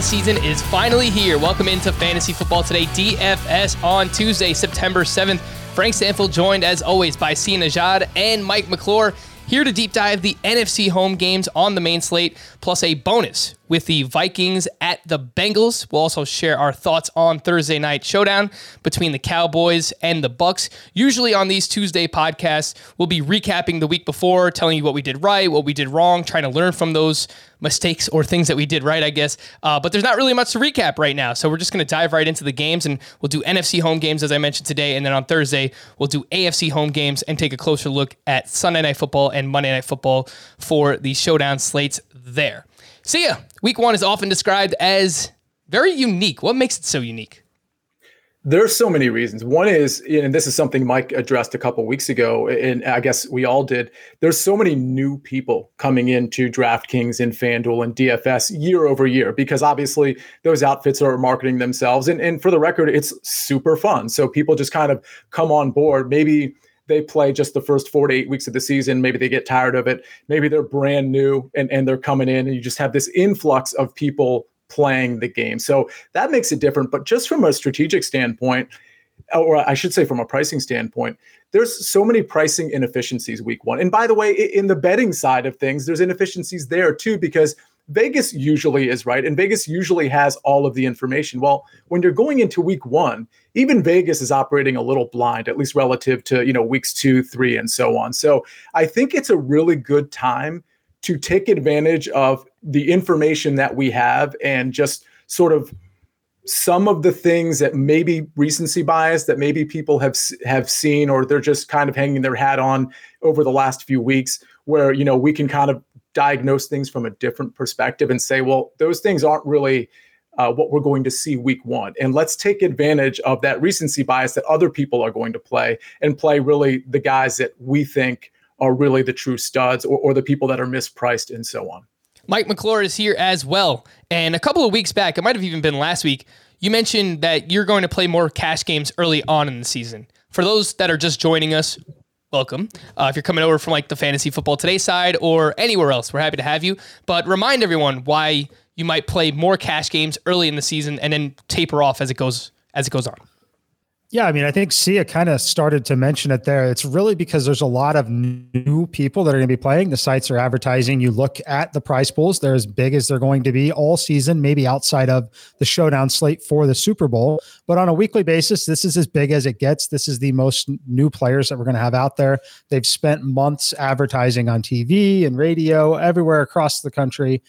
NFL season is finally here. Welcome into Fantasy Football Today DFS on Tuesday, September 7th. Frank Stampfl joined as always by Sia Nejad and Mike McClure here to deep dive the NFC home games on the main slate, plus a bonus with the Vikings at the Bengals. We'll also share our thoughts on Thursday night showdown between the Cowboys and the Bucs. Usually on these Tuesday podcasts, we'll be recapping the week before, telling you what we did right, what we did wrong, trying to learn from those mistakes or things that we did right, I guess. Uh, but there's not really much to recap right now, so we're just going to dive right into the games, and we'll do NFC home games as I mentioned today, and then on Thursday we'll do AFC home games and take a closer look at Sunday night football and Monday night football for the showdown slates there. Sia, week one is often described as very unique. What makes it so unique? There's so many reasons. One is, and this is something Mike addressed a couple weeks ago, and I guess we all did. There's so many new people coming into DraftKings and FanDuel and DFS year over year because obviously those outfits are marketing themselves. And, and for the record, it's super fun. So people just kind of come on board. Maybe they play just the first four to eight weeks of the season. Maybe they get tired of it. Maybe they're brand new and, and they're coming in, and you just have this influx of people playing the game. So that makes it different. But just from a strategic standpoint, or I should say from a pricing standpoint, there's so many pricing inefficiencies week one. And by the way, in the betting side of things, there's inefficiencies there too, because Vegas usually is right, and Vegas usually has all of the information. Well, when you're going into week one, even Vegas is operating a little blind, at least relative to you know weeks two, three, and so on. So I think it's a really good time to take advantage of the information that we have and just sort of some of the things that maybe recency bias that maybe people have have seen or they're just kind of hanging their hat on over the last few weeks where you know we can kind of diagnose things from a different perspective and say, well, those things aren't really uh, what we're going to see week one. And let's take advantage of that recency bias that other people are going to play and play really the guys that we think are really the true studs or, or the people that are mispriced and so on. Mike McClure is here as well. And a couple of weeks back, it might have even been last week, you mentioned that you're going to play more cash games early on in the season. For those that are just joining us, welcome. Uh, if you're coming over from like the fantasy football today side or anywhere else, we're happy to have you. But remind everyone why you might play more cash games early in the season and then taper off as it goes as it goes on. Yeah, I mean, I think Sia kind of started to mention it there. It's really because there's a lot of new people that are going to be playing. The sites are advertising. You look at the prize pools, they're as big as they're going to be all season, maybe outside of the showdown slate for the Super Bowl. But on a weekly basis, this is as big as it gets. This is the most new players that we're going to have out there. They've spent months advertising on TV and radio everywhere across the country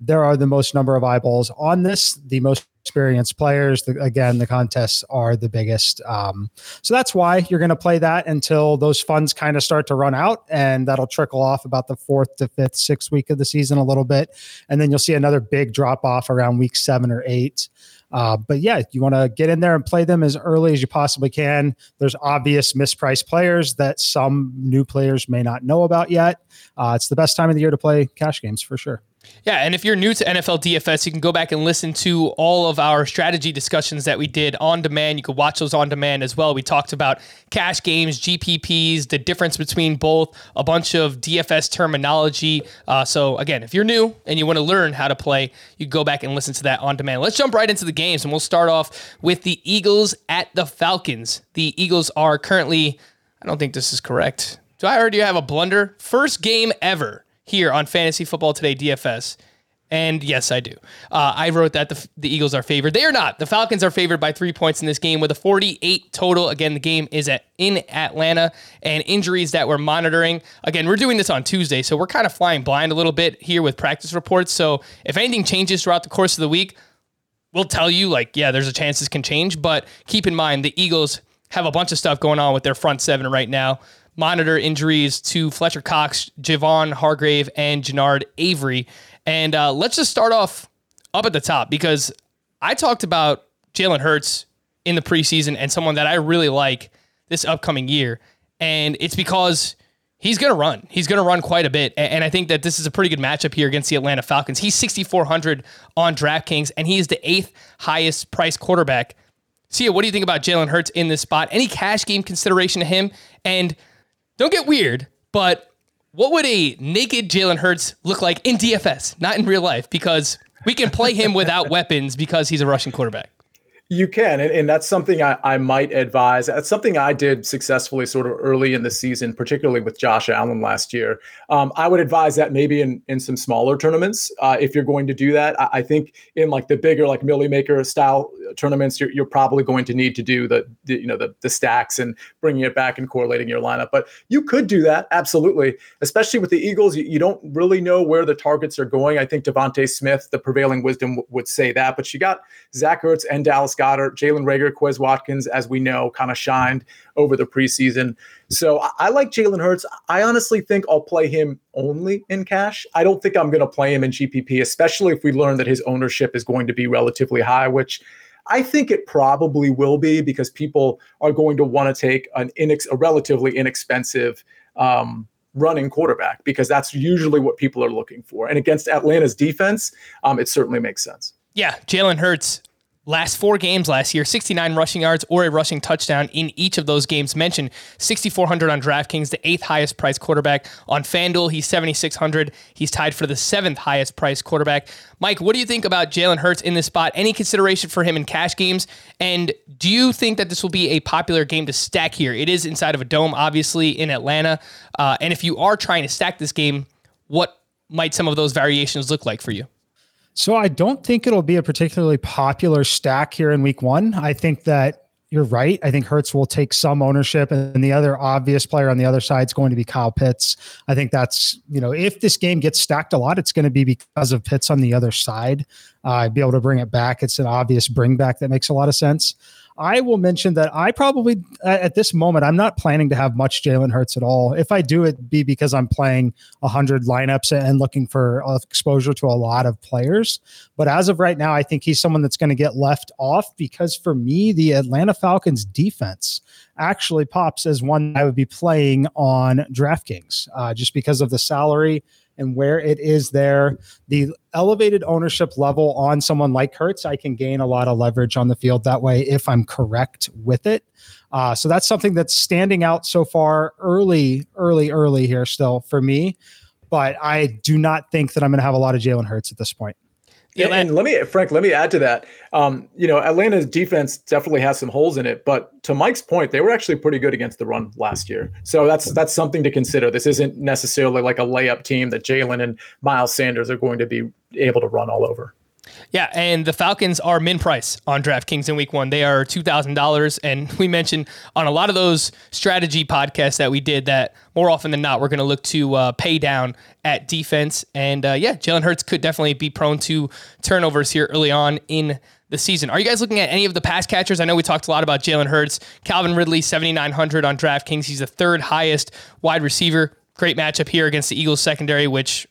there are the most number of eyeballs on this, the most experienced players. The, again, the contests are the biggest. Um, so that's why you're going to play that until those funds kind of start to run out, and that'll trickle off about the fourth to fifth, sixth week of the season a little bit, and then you'll see another big drop off around week seven or eight. Uh, but yeah, you want to get in there and play them as early as you possibly can. There's obvious mispriced players that some new players may not know about yet. Uh, it's the best time of the year to play cash games for sure. Yeah, and if you're new to NFL DFS, you can go back and listen to all of our strategy discussions that we did on demand. You can watch those on demand as well. We talked about cash games, GPPs, the difference between both, a bunch of DFS terminology. Uh, so, again, if you're new and you want to learn how to play, you go back and listen to that on demand. Let's jump right into the games, and we'll start off with the Eagles at the Falcons. The Eagles are currently, I don't think this is correct. Do I already have a blunder? First game ever here on Fantasy Football Today DFS. And yes, I do. Uh, I wrote that the, the Eagles are favored. They are not. The Falcons are favored by three points in this game with a 48 total. Again, the game is at in Atlanta and injuries that we're monitoring. Again, we're doing this on Tuesday, so we're kind of flying blind a little bit here with practice reports. So if anything changes throughout the course of the week, we'll tell you, like, yeah, there's a chance this can change. But keep in mind, the Eagles have a bunch of stuff going on with their front seven right now monitor injuries to Fletcher Cox, Javon Hargrave, and Genard Avery. And uh, let's just start off up at the top because I talked about Jalen Hurts in the preseason and someone that I really like this upcoming year. And it's because he's going to run. He's going to run quite a bit. And I think that this is a pretty good matchup here against the Atlanta Falcons. He's 6,400 on DraftKings, and he is the eighth highest price quarterback. Sia, what do you think about Jalen Hurts in this spot? Any cash game consideration to him? And don't get weird, but what would a naked Jalen Hurts look like in DFS, not in real life? Because we can play him without weapons because he's a rushin' quarterback. You can, and, and that's something I, I might advise. That's something I did successfully sort of early in the season, particularly with Josh Allen last year. Um, I would advise that maybe in, in some smaller tournaments, uh, if you're going to do that. I, I, think in like the bigger, like Milly Maker style tournaments, you're, you're probably going to need to do the, the you know the the stacks and bringing it back and correlating your lineup. But you could do that absolutely, especially with the Eagles. You, you don't really know where the targets are going. I think DeVonta Smith, the prevailing wisdom w- would say that, but you got Zach Ertz and Dallas Goedert, Jalen Reagor, Quez Watkins, as we know, kind of shined over the preseason. So I, I like Jalen Hurts. I honestly think I'll play him only in cash. I don't think I'm going to play him in GPP, especially if we learn that his ownership is going to be relatively high, which I think it probably will be because people are going to want to take an inex- a relatively inexpensive um, running quarterback because that's usually what people are looking for. And against Atlanta's defense, um, it certainly makes sense. Yeah, Jalen Hurts last four games last year 69 rushing yards or a rushing touchdown in each of those games. Mentioned 6400 on draftkings the eighth highest priced quarterback. On fanduel he's 7600 he's tied for the seventh highest priced quarterback. Mike what do you think about jalen hurts in this spot? Any consideration for him in cash games? And do you think that this will be a popular game to stack here? It is inside of a dome obviously in atlanta. Uh, and if you are trying to stack this game what might some of those variations look like for you so I don't think it'll be a particularly popular stack here in week one. I think that you're right. I think Hurts will take some ownership, and the other obvious player on the other side is going to be Kyle Pitts. I think that's you know if this game gets stacked a lot, it's going to be because of Pitts on the other side. Uh, be able to bring it back. It's an obvious bring back that makes a lot of sense. I will mention that I probably at this moment I'm not planning to have much Jalen Hurts at all. If I do, it be because I'm playing hundred lineups and looking for exposure to a lot of players. But as of right now, I think he's someone that's going to get left off because for me, the Atlanta Falcons defense actually pops as one I would be playing on DraftKings uh, just because of the salary and where it is there, the elevated ownership level on someone like Hurts, I can gain a lot of leverage on the field that way if I'm correct with it. Uh, so that's something that's standing out so far early, early, early here still for me. But I do not think that I'm going to have a lot of Jalen Hurts at this point. Yeah, and, and let me, Frank, let me add to that. Um, you know, Atlanta's defense definitely has some holes in it, but to Mike's point, they were actually pretty good against the run last year. So that's that's something to consider. This isn't necessarily like a layup team that Jalen and Miles Sanders are going to be able to run all over. Yeah, and the Falcons are min price on DraftKings in week one. They are $2,000. And we mentioned on a lot of those strategy podcasts that we did that more often than not, we're going to look to uh, pay down at defense. And uh, yeah, Jalen Hurts could definitely be prone to turnovers here early on in the season. Are you guys looking at any of the pass catchers? I know we talked a lot about Jalen Hurts. Calvin Ridley, 7,900 on DraftKings. He's the third highest wide receiver. Great matchup here against the Eagles secondary, which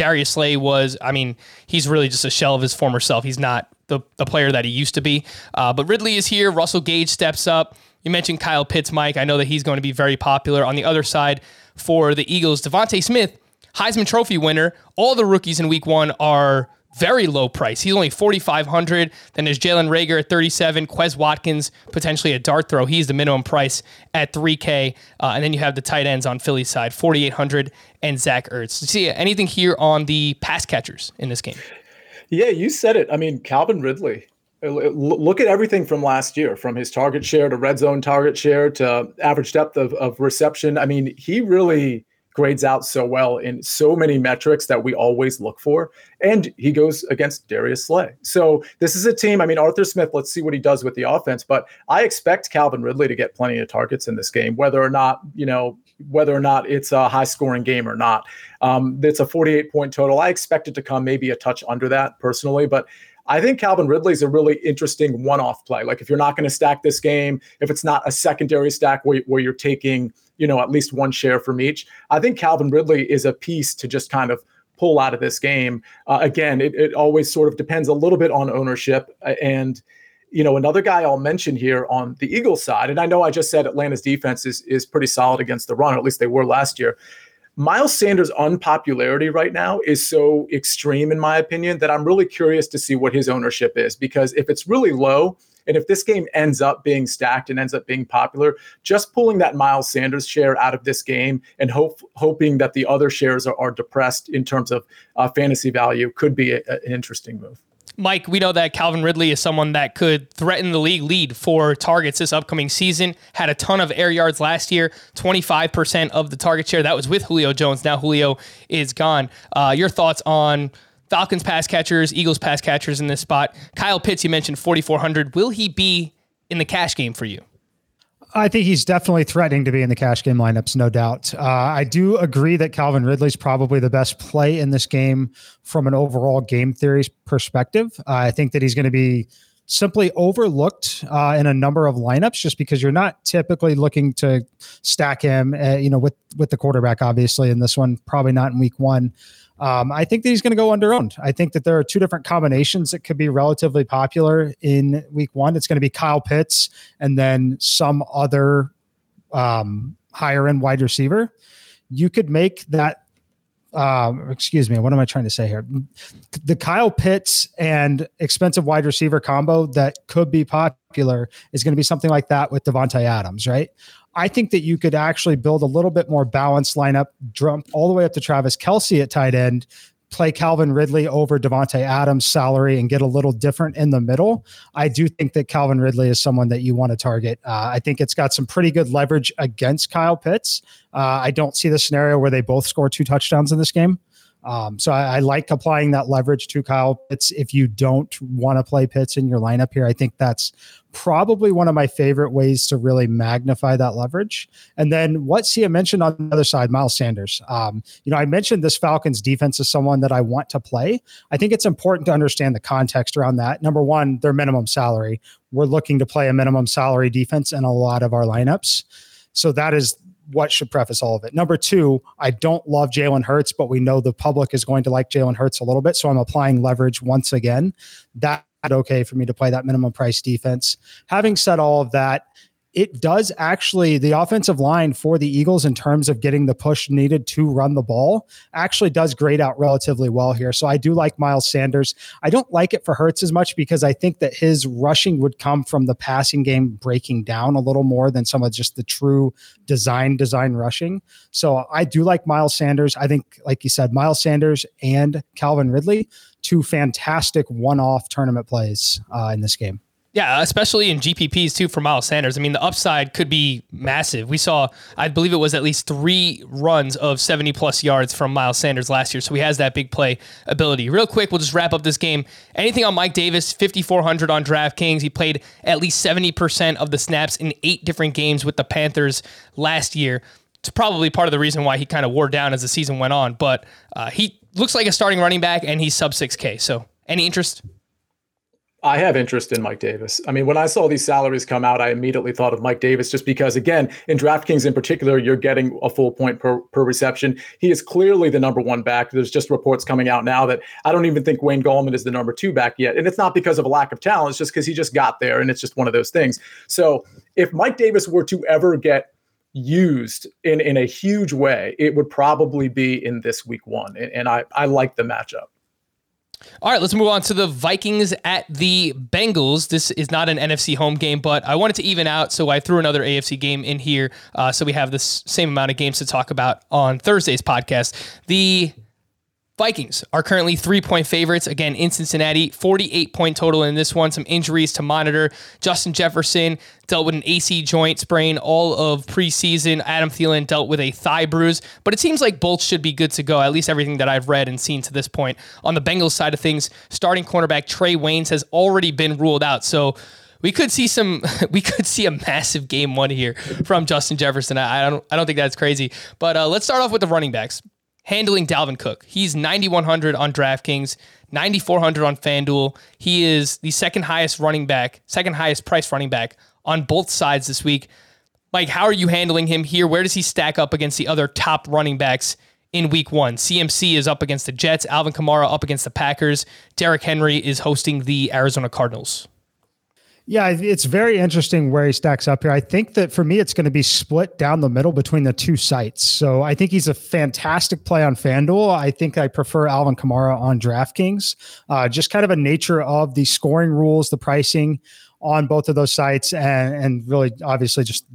Darius Slay was, I mean, he's really just a shell of his former self. He's not the, the player that he used to be. Uh, but Ridley is here. Russell Gage steps up. You mentioned Kyle Pitts, Mike. I know that he's going to be very popular. On the other side for the Eagles, DeVonta Smith, Heisman Trophy winner. All the rookies in week one are very low price. He's only 4,500. Then there's Jalen Reagor at 37. Quez Watkins, potentially a dart throw. He's the minimum price at 3K. Uh, and then you have the tight ends on Philly's side, 4,800 and Zach Ertz. See anything here on the pass catchers in this game? Yeah, you said it. I mean, Calvin Ridley. Look at everything from last year, from his target share to red zone target share to average depth of, of reception. I mean, he really grades out so well in so many metrics that we always look for. And he goes against Darius Slay. So this is a team. I mean, Arthur Smith, let's see what he does with the offense. But I expect Calvin Ridley to get plenty of targets in this game, whether or not, you know, whether or not it's a high scoring game or not. Um, it's a 48 point total. I expect it to come maybe a touch under that personally, but I think Calvin Ridley is a really interesting one-off play. Like if you're not going to stack this game, if it's not a secondary stack where, where you're taking, you know, at least one share from each, I think Calvin Ridley is a piece to just kind of pull out of this game. Uh, again, it, it always sort of depends a little bit on ownership uh, and you know, another guy I'll mention here on the Eagles side, and I know I just said Atlanta's defense is is pretty solid against the run, or at least they were last year. Miles Sanders' unpopularity right now is so extreme, in my opinion, that I'm really curious to see what his ownership is. Because if it's really low, And if this game ends up being stacked and ends up being popular, just pulling that Miles Sanders share out of this game and hope hoping that the other shares are, are depressed in terms of uh, fantasy value could be a, an interesting move. Mike, we know that Calvin Ridley is someone that could threaten the league lead for targets this upcoming season. Had a ton of air yards last year, 25% of the target share. That was with Julio Jones. Now Julio is gone. Uh, your thoughts on Falcons pass catchers, Eagles pass catchers in this spot? Kyle Pitts, you mentioned 4,400. Will he be in the cash game for you? I think he's definitely threatening to be in the cash game lineups, no doubt. Uh, I do agree that Calvin Ridley's probably the best play in this game from an overall game theory perspective. Uh, I think that he's going to be simply overlooked uh, in a number of lineups just because you're not typically looking to stack him, uh, you know, with with the quarterback. Obviously, in this one, probably not in week one. Um, I think that he's going to go underowned. I think that there are two different combinations that could be relatively popular in week one. It's going to be Kyle Pitts and then some other um, higher end wide receiver. You could make that. Um, excuse me. What am I trying to say here? The Kyle Pitts and expensive wide receiver combo that could be popular is going to be something like that with Davante Adams, right? I think that you could actually build a little bit more balanced lineup, jump all the way up to Travis Kelce at tight end, play Calvin Ridley over Davante Adams' salary and get a little different in the middle. I do think that Calvin Ridley is someone that you want to target. Uh, I think it's got some pretty good leverage against Kyle Pitts. Uh, I don't see the scenario where they both score two touchdowns in this game. Um, so I, I, like applying that leverage to Kyle Pitts. If you don't want to play Pitts in your lineup here, I think that's probably one of my favorite ways to really magnify that leverage. And then what Sia mentioned on the other side, Miles Sanders. Um, you know, I mentioned this Falcons defense is someone that I want to play. I think it's important to understand the context around that. Number one, their minimum salary. We're looking to play a minimum salary defense in a lot of our lineups. So that is what should preface all of it. Number two, I don't love Jalen Hurts, but we know the public is going to like Jalen Hurts a little bit. So I'm applying leverage once again. That okay for me to play that minimum price defense. Having said all of that, it does actually the offensive line for the Eagles in terms of getting the push needed to run the ball actually does grade out relatively well here. So I do like Miles Sanders. I don't like it for Hurts as much because I think that his rushing would come from the passing game breaking down a little more than some of just the true design design rushing. So I do like Miles Sanders. I think like you said Miles Sanders and Calvin Ridley two fantastic one-off tournament plays uh, in this game. Yeah, especially in GPPs too for Miles Sanders. I mean, the upside could be massive. We saw, I believe it was at least three runs of 70 plus yards from Miles Sanders last year. So he has that big play ability. Real quick, we'll just wrap up this game. Anything on Mike Davis, 5,400 on DraftKings. He played at least 70% of the snaps in eight different games with the Panthers last year. It's probably part of the reason why he kind of wore down as the season went on, but uh, he looks like a starting running back and he's sub 6K. So any interest? I have interest in Mike Davis. I mean, when I saw these salaries come out, I immediately thought of Mike Davis just because, again, in DraftKings in particular, you're getting a full point per, per reception. He is clearly the number one back. There's just reports coming out now that I don't even think Wayne Gallman is the number two back yet. And it's not because of a lack of talent, it's just because he just got there. And it's just one of those things. So if Mike Davis were to ever get used in, in a huge way, it would probably be in this week one. And, and I, I like the matchup. All right, let's move on to the Vikings at the Bengals. This is not an NFC home game, but I wanted to even out, so I threw another AFC game in here, uh, so we have the same amount of games to talk about on Thursday's podcast. The Vikings are currently three point favorites again in Cincinnati, 48 point total in this one. Some injuries to monitor. Justin Jefferson dealt with an AC joint sprain all of preseason. Adam Thielen dealt with a thigh bruise, but it seems like both should be good to go, at least everything that I've read and seen to this point. On the Bengals side of things, starting cornerback Trae Waynes has already been ruled out. So, we could see some we could see a massive game one here from Justin Jefferson. I, I don't I don't think that's crazy. But uh, let's start off with the running backs handling Dalvin Cook. He's 9,100 on DraftKings, 9,400 on FanDuel. He is the second highest running back, second highest price running back on both sides this week. Mike, how are you handling him here? Where does he stack up against the other top running backs in week one? CMC is up against the Jets, Alvin Kamara up against the Packers, Derrick Henry is hosting the Arizona Cardinals. Yeah, it's very interesting where he stacks up here. I think that for me, it's going to be split down the middle between the two sites. So I think he's a fantastic play on FanDuel. I think I prefer Alvin Kamara on DraftKings. Uh, just kind of a nature of the scoring rules, the pricing on both of those sites and, and really obviously just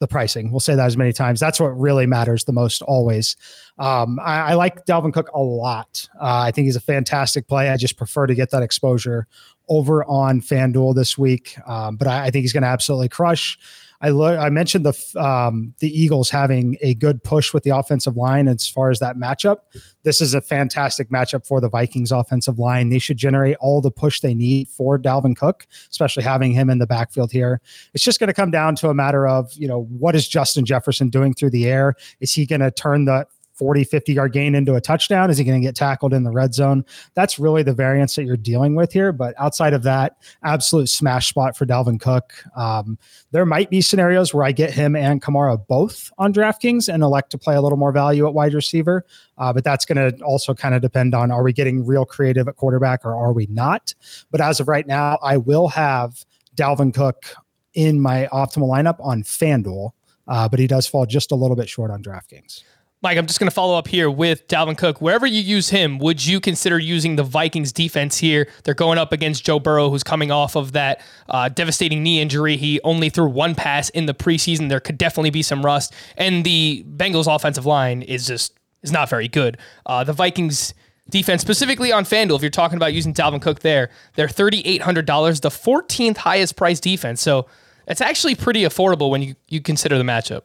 the pricing. We'll say that as many times. That's what really matters the most always. Um, I, I, like Dalvin Cook a lot. Uh, I think he's a fantastic play. I just prefer to get that exposure over on FanDuel this week. Um, but I, I, think he's going to absolutely crush. I. I mentioned the um, the Eagles having a good push with the offensive line as far as that matchup. This is a fantastic matchup for the Vikings offensive line. They should generate all the push they need for Dalvin Cook, especially having him in the backfield here. It's just going to come down to a matter of you know what is Justin Jefferson doing through the air? Is he going to turn the 40, 50 yard gain into a touchdown? Is he going to get tackled in the red zone? That's really the variance that you're dealing with here. But outside of that, absolute smash spot for Dalvin Cook. Um, there might be scenarios where I get him and Kamara both on DraftKings and elect to play a little more value at wide receiver. Uh, but that's going to also kind of depend on are we getting real creative at quarterback or are we not? But as of right now, I will have Dalvin Cook in my optimal lineup on FanDuel. Uh, but he does fall just a little bit short on DraftKings. Mike, I'm just going to follow up here with Dalvin Cook. Wherever you use him, would you consider using the Vikings defense here? They're going up against Joe Burrow, who's coming off of that uh, devastating knee injury. He only threw one pass in the preseason. There could definitely be some rust, and the Bengals' offensive line is just is not very good. Uh, the Vikings defense, specifically on FanDuel, if you're talking about using Dalvin Cook there, they're $3,800, the 14th highest priced defense. So it's actually pretty affordable when you, you consider the matchup.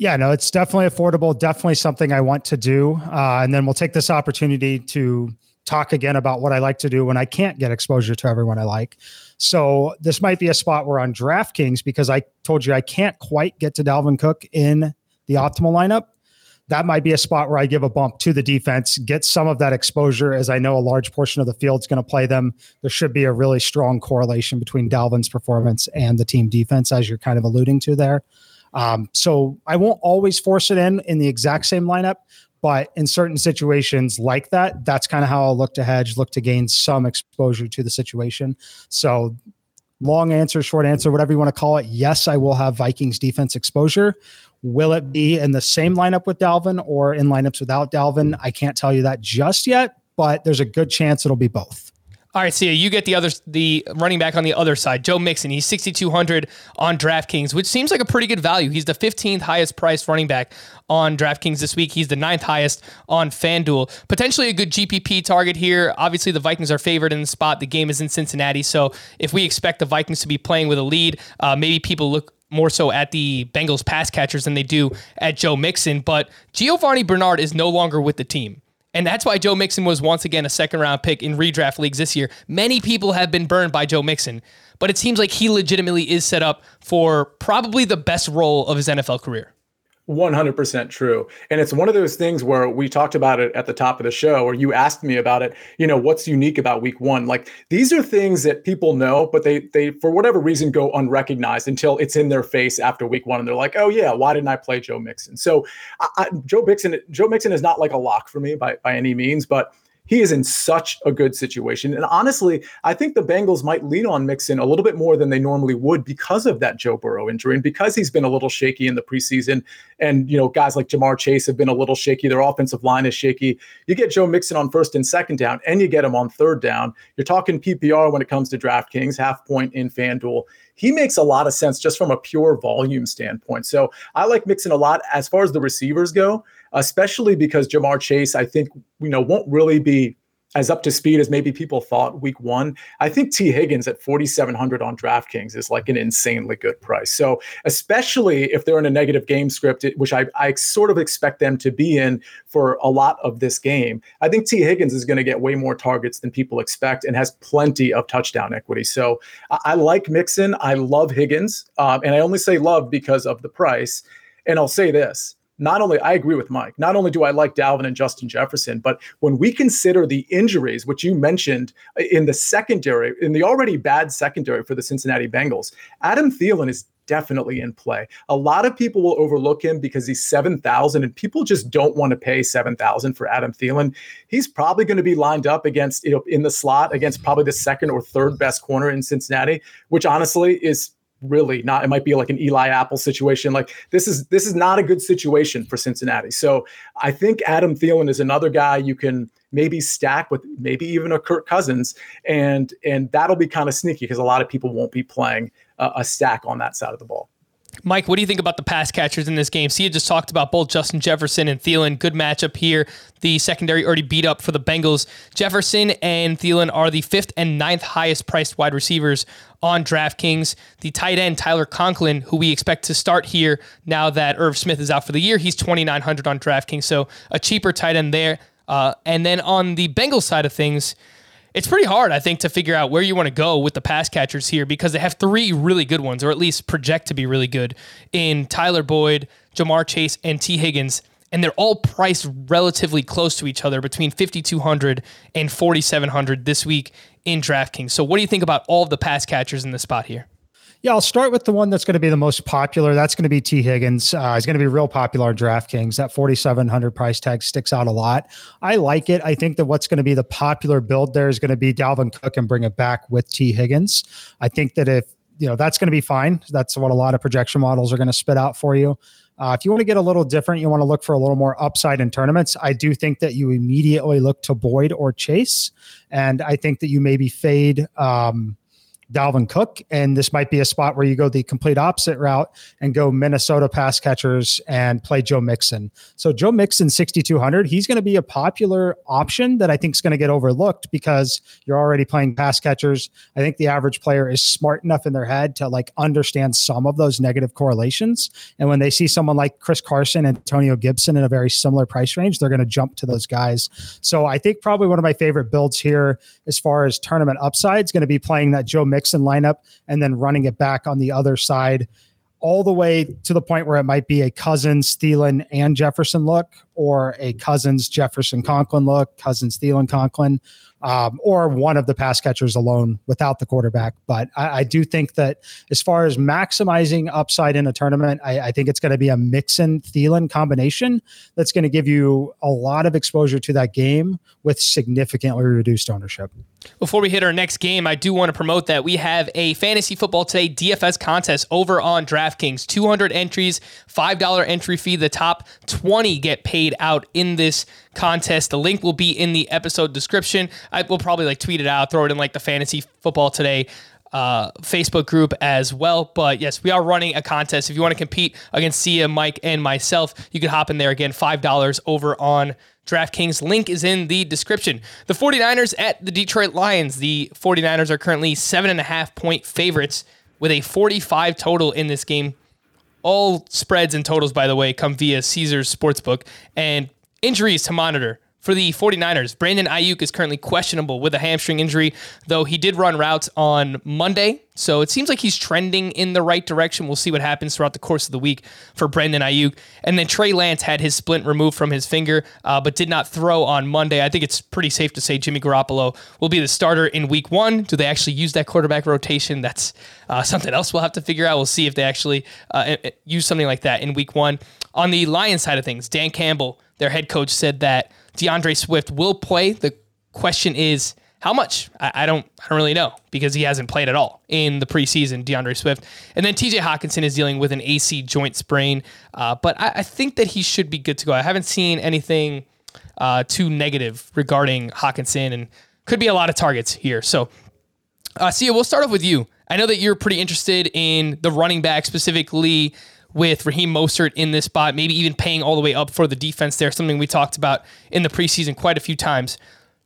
Yeah, no, it's definitely affordable. Definitely something I want to do. Uh, and then we'll take this opportunity to talk again about what I like to do when I can't get exposure to everyone I like. So this might be a spot where on DraftKings, because I told you I can't quite get to Dalvin Cook in the optimal lineup, that might be a spot where I give a bump to the defense, get some of that exposure, as I know a large portion of the field's going to play them. There should be a really strong correlation between Dalvin's performance and the team defense, as you're kind of alluding to there. Um, so I won't always force it in in the exact same lineup, but in certain situations like that, that's kind of how I'll look to hedge, look to gain some exposure to the situation. So long answer, short answer, whatever you want to call it. Yes, I will have Vikings defense exposure. Will it be in the same lineup with Dalvin or in lineups without Dalvin? I can't tell you that just yet, but there's a good chance it'll be both. All right, Sia, you get the other the running back on the other side, Joe Mixon. He's 6200 on DraftKings, which seems like a pretty good value. He's the 15th highest priced running back on DraftKings this week. He's the ninth highest on FanDuel. Potentially a good GPP target here. Obviously, the Vikings are favored in the spot. The game is in Cincinnati, so if we expect the Vikings to be playing with a lead, uh, maybe people look more so at the Bengals pass catchers than they do at Joe Mixon. But Giovani Bernard is no longer with the team. And that's why Joe Mixon was once again a second round pick in redraft leagues this year. Many people have been burned by Joe Mixon, but it seems like he legitimately is set up for probably the best role of his NFL career. 100% true. And it's one of those things where we talked about it at the top of the show, or you asked me about it, you know, what's unique about week one? Like these are things that people know, but they, they, for whatever reason, go unrecognized until it's in their face after week one. And they're like, oh, yeah, why didn't I play Joe Mixon? So I, I, Joe Mixon, Joe Mixon is not like a lock for me by, by any means, but he is in such a good situation. And honestly, I think the Bengals might lean on Mixon a little bit more than they normally would because of that Joe Burrow injury and because he's been a little shaky in the preseason. And, you know, guys like Ja'Marr Chase have been a little shaky. Their offensive line is shaky. You get Joe Mixon on first and second down, and you get him on third down. You're talking PPR when it comes to DraftKings, half point in FanDuel he makes a lot of sense just from a pure volume standpoint. So I like Mixon a lot as far as the receivers go especially because Ja'Marr Chase, I think, you know, won't really be as up to speed as maybe people thought week one. I think Tee Higgins at 4,700 on DraftKings is like an insanely good price. So, especially if they're in a negative game script, which I, I sort of expect them to be in for a lot of this game, I think Tee Higgins is going to get way more targets than people expect and has plenty of touchdown equity. So, I, I like Mixon. I love Higgins. Um, and I only say love because of the price. And I'll say this not only I agree with Mike, not only do I like Dalvin and Justin Jefferson, but when we consider the injuries, which you mentioned uh, in the secondary, in the already bad secondary for the Cincinnati Bengals, Adam Thielen is definitely in play. A lot of people will overlook him because he's 7,000 and people just don't want to pay 7,000 for Adam Thielen. He's probably going to be lined up against, you know, in the slot against probably the second or third best corner in Cincinnati, which honestly is really not it might be like an Eli Apple situation like this is this is not a good situation for Cincinnati so I think Adam Thielen is another guy you can maybe stack with maybe even a Kirk Cousins, and and that'll be kind of sneaky because a lot of people won't be playing a, a stack on that side of the ball. Mike, what do you think about the pass catchers in this game? Sia just talked about both Justin Jefferson and Thielen. Good matchup here. The secondary already beat up for the Bengals. Jefferson and Thielen are the fifth and ninth highest priced wide receivers on DraftKings. The tight end, Tyler Conklin, who we expect to start here now that Irv Smith is out for the year, he's 2,900 on DraftKings. So a cheaper tight end there. Uh, and then on the Bengals side of things, it's pretty hard, I think, to figure out where you want to go with the pass catchers here because they have three really good ones, or at least project to be really good in Tyler Boyd, Ja'Marr Chase, and Tee Higgins. And they're all priced relatively close to each other between 5,200 and 4,700 this week in DraftKings. So, what do you think about all of the pass catchers in the spot here? Yeah, I'll start with the one that's going to be the most popular. That's going to be Tee Higgins. Uh, he's going to be real popular on DraftKings. That 4,700 price tag sticks out a lot. I like it. I think that what's going to be the popular build there is going to be Dalvin Cook and bring it back with Tee Higgins. I think that if, you know, that's going to be fine. That's what a lot of projection models are going to spit out for you. Uh, if you want to get a little different, you want to look for a little more upside in tournaments. I do think that you immediately look to Boyd or Chase. And I think that you maybe fade. Um, Dalvin Cook. And this might be a spot where you go the complete opposite route and go Minnesota pass catchers and play Joe Mixon. So Joe Mixon, 6,200, he's going to be a popular option that I think is going to get overlooked because you're already playing pass catchers. I think the average player is smart enough in their head to like understand some of those negative correlations. And when they see someone like Chris Carson and Antonio Gibson in a very similar price range, they're going to jump to those guys. So I think probably one of my favorite builds here as far as tournament upside is going to be playing that Joe Mixon Mixon lineup and then running it back on the other side all the way to the point where it might be a Cousins, Thielen, and Jefferson look, or a Cousins, Jefferson, Conklin look, Cousins, Thielen, Conklin, um, or one of the pass catchers alone without the quarterback. But I, I do think that as far as maximizing upside in a tournament, I, I think it's going to be a Mixon Thielen combination that's going to give you a lot of exposure to that game with significantly reduced ownership. Before we hit our next game, I do want to promote that we have a fantasy football today DFS contest over on DraftKings. 200 entries, $5 entry fee. The top 20 get paid out in this contest. The link will be in the episode description. I will probably like tweet it out, throw it in like the fantasy football today uh, Facebook group as well. But yes, we are running a contest. If you want to compete against Sia, Mike, and myself, you can hop in there again, $5 over on DraftKings. Link is in the description. The 49ers at the Detroit Lions. The 49ers are currently seven and a half point favorites with a 45 total in this game. All spreads and totals, by the way, come via Caesars Sportsbook. And injuries to monitor for the 49ers, Brandon Aiyuk is currently questionable with a hamstring injury, though he did run routes on Monday. So it seems like he's trending in the right direction. We'll see what happens throughout the course of the week for Brandon Aiyuk. And then Trey Lance had his splint removed from his finger, uh, but did not throw on Monday. I think it's pretty safe to say Jimmy Garoppolo will be the starter in week one. Do they actually use that quarterback rotation? That's uh, something else we'll have to figure out. We'll see if they actually uh, use something like that in week one. On the Lions side of things, Dan Campbell, their head coach, said that D'Andre Swift will play. The question is how much? I, I, don't I don't really know because he hasn't played at all in the preseason, D'Andre Swift. And then TJ Hockenson is dealing with an AC joint sprain. Uh, but I, I, think that he should be good to go. I haven't seen anything uh, too negative regarding Hockenson and could be a lot of targets here. So uh Sia, we'll start off with you. I know that you're pretty interested in the running back specifically with Raheem Mostert in this spot, maybe even paying all the way up for the defense there, something we talked about in the preseason quite a few times.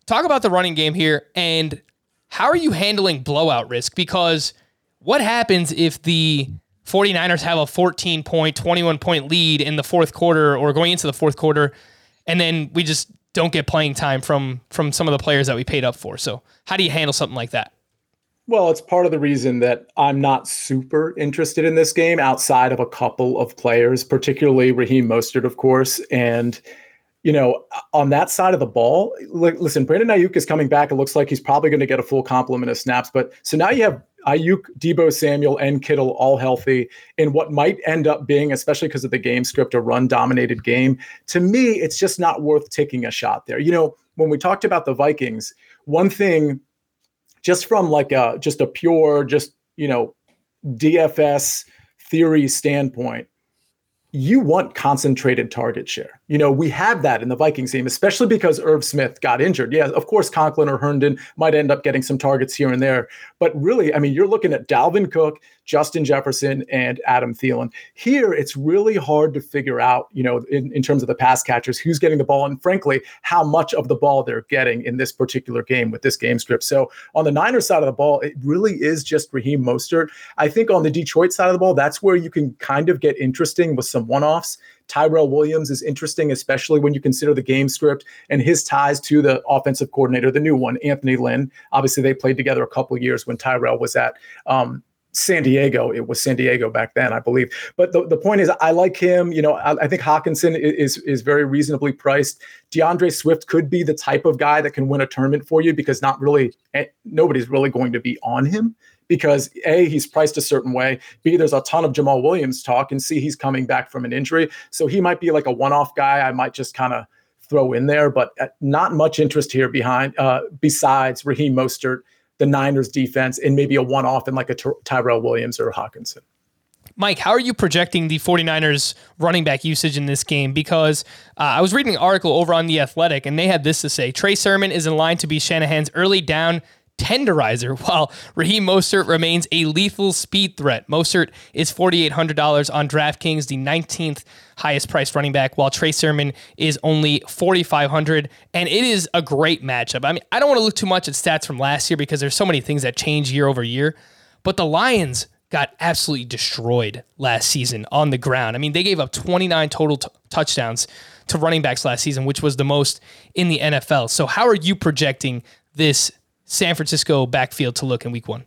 Talk about the running game here and how are you handling blowout risk? Because what happens if the 49ers have a 14 point, 21 point lead in the fourth quarter or going into the fourth quarter, and then we just don't get playing time from from some of the players that we paid up for. So how do you handle something like that? Well, it's part of the reason that I'm not super interested in this game outside of a couple of players, particularly Raheem Mostert, of course. And, you know, on that side of the ball, listen, Brandon Aiyuk is coming back. It looks like he's probably going to get a full complement of snaps. But so now you have Aiyuk, Deebo Samuel, and Kittle all healthy in what might end up being, especially because of the game script, a run dominated game. To me, it's just not worth taking a shot there. You know, when we talked about the Vikings, one thing just from like a just a pure just you know DFS theory standpoint, you want concentrated target share. You know, we have that in the Vikings team, especially because Irv Smith got injured. Yeah, of course, Conklin or Herndon might end up getting some targets here and there. But really, I mean, you're looking at Dalvin Cook, Justin Jefferson, and Adam Thielen. Here, it's really hard to figure out, you know, in, in terms of the pass catchers, who's getting the ball and frankly, how much of the ball they're getting in this particular game with this game script. So on the Niners side of the ball, it really is just Raheem Mostert. I think on the Detroit side of the ball, that's where you can kind of get interesting with some one offs. Tyrell Williams is interesting, especially when you consider the game script and his ties to the offensive coordinator, the new one, Anthony Lynn. Obviously, they played together a couple years when Tyrell was at um, San Diego. It was San Diego back then, I believe. But the, the point is, I like him. You know, I, I think Hockenson is is very reasonably priced. D'Andre Swift could be the type of guy that can win a tournament for you because not really eh, nobody's really going to be on him because A, he's priced a certain way. B, there's a ton of Jamaal Williams talk, and C, he's coming back from an injury. So he might be like a one off guy. I might just kind of throw in there, but uh, not much interest here behind, uh, besides Raheem Mostert, the Niners defense, and maybe a one off in like a Ty- Tyrell Williams or Hockenson. Mike, how are you projecting the 49ers running back usage in this game? Because uh, I was reading an article over on The Athletic, and they had this to say Trey Sermon is in line to be Shanahan's early down tenderizer, while Raheem Mostert remains a lethal speed threat. Mostert is $4,800 on DraftKings, the 19th highest priced running back, while Trey Sermon is only 4,500. And it is a great matchup. I mean, I don't want to look too much at stats from last year because there's so many things that change year over year, but the Lions got absolutely destroyed last season on the ground. I mean, they gave up 29 total t- touchdowns to running backs last season, which was the most in the NFL. So, how are you projecting this San Francisco backfield to look in week one?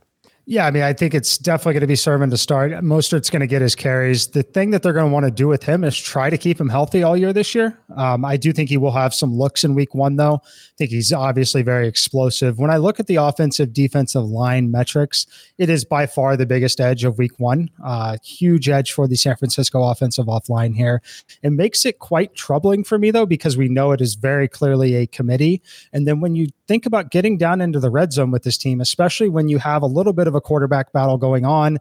Yeah, I mean, I think it's definitely going to be Sermon to start. Mostert's going to get his carries. The thing that they're going to want to do with him is try to keep him healthy all year this year. Um, I do think he will have some looks in week one, though. I think he's obviously very explosive. When I look at the offensive defensive line metrics, it is by far the biggest edge of week one. Uh, huge edge for the San Francisco offensive offline here. It makes it quite troubling for me, though, because we know it is very clearly a committee. And then when you think about getting down into the red zone with this team, especially when you have a little bit of a quarterback battle going on.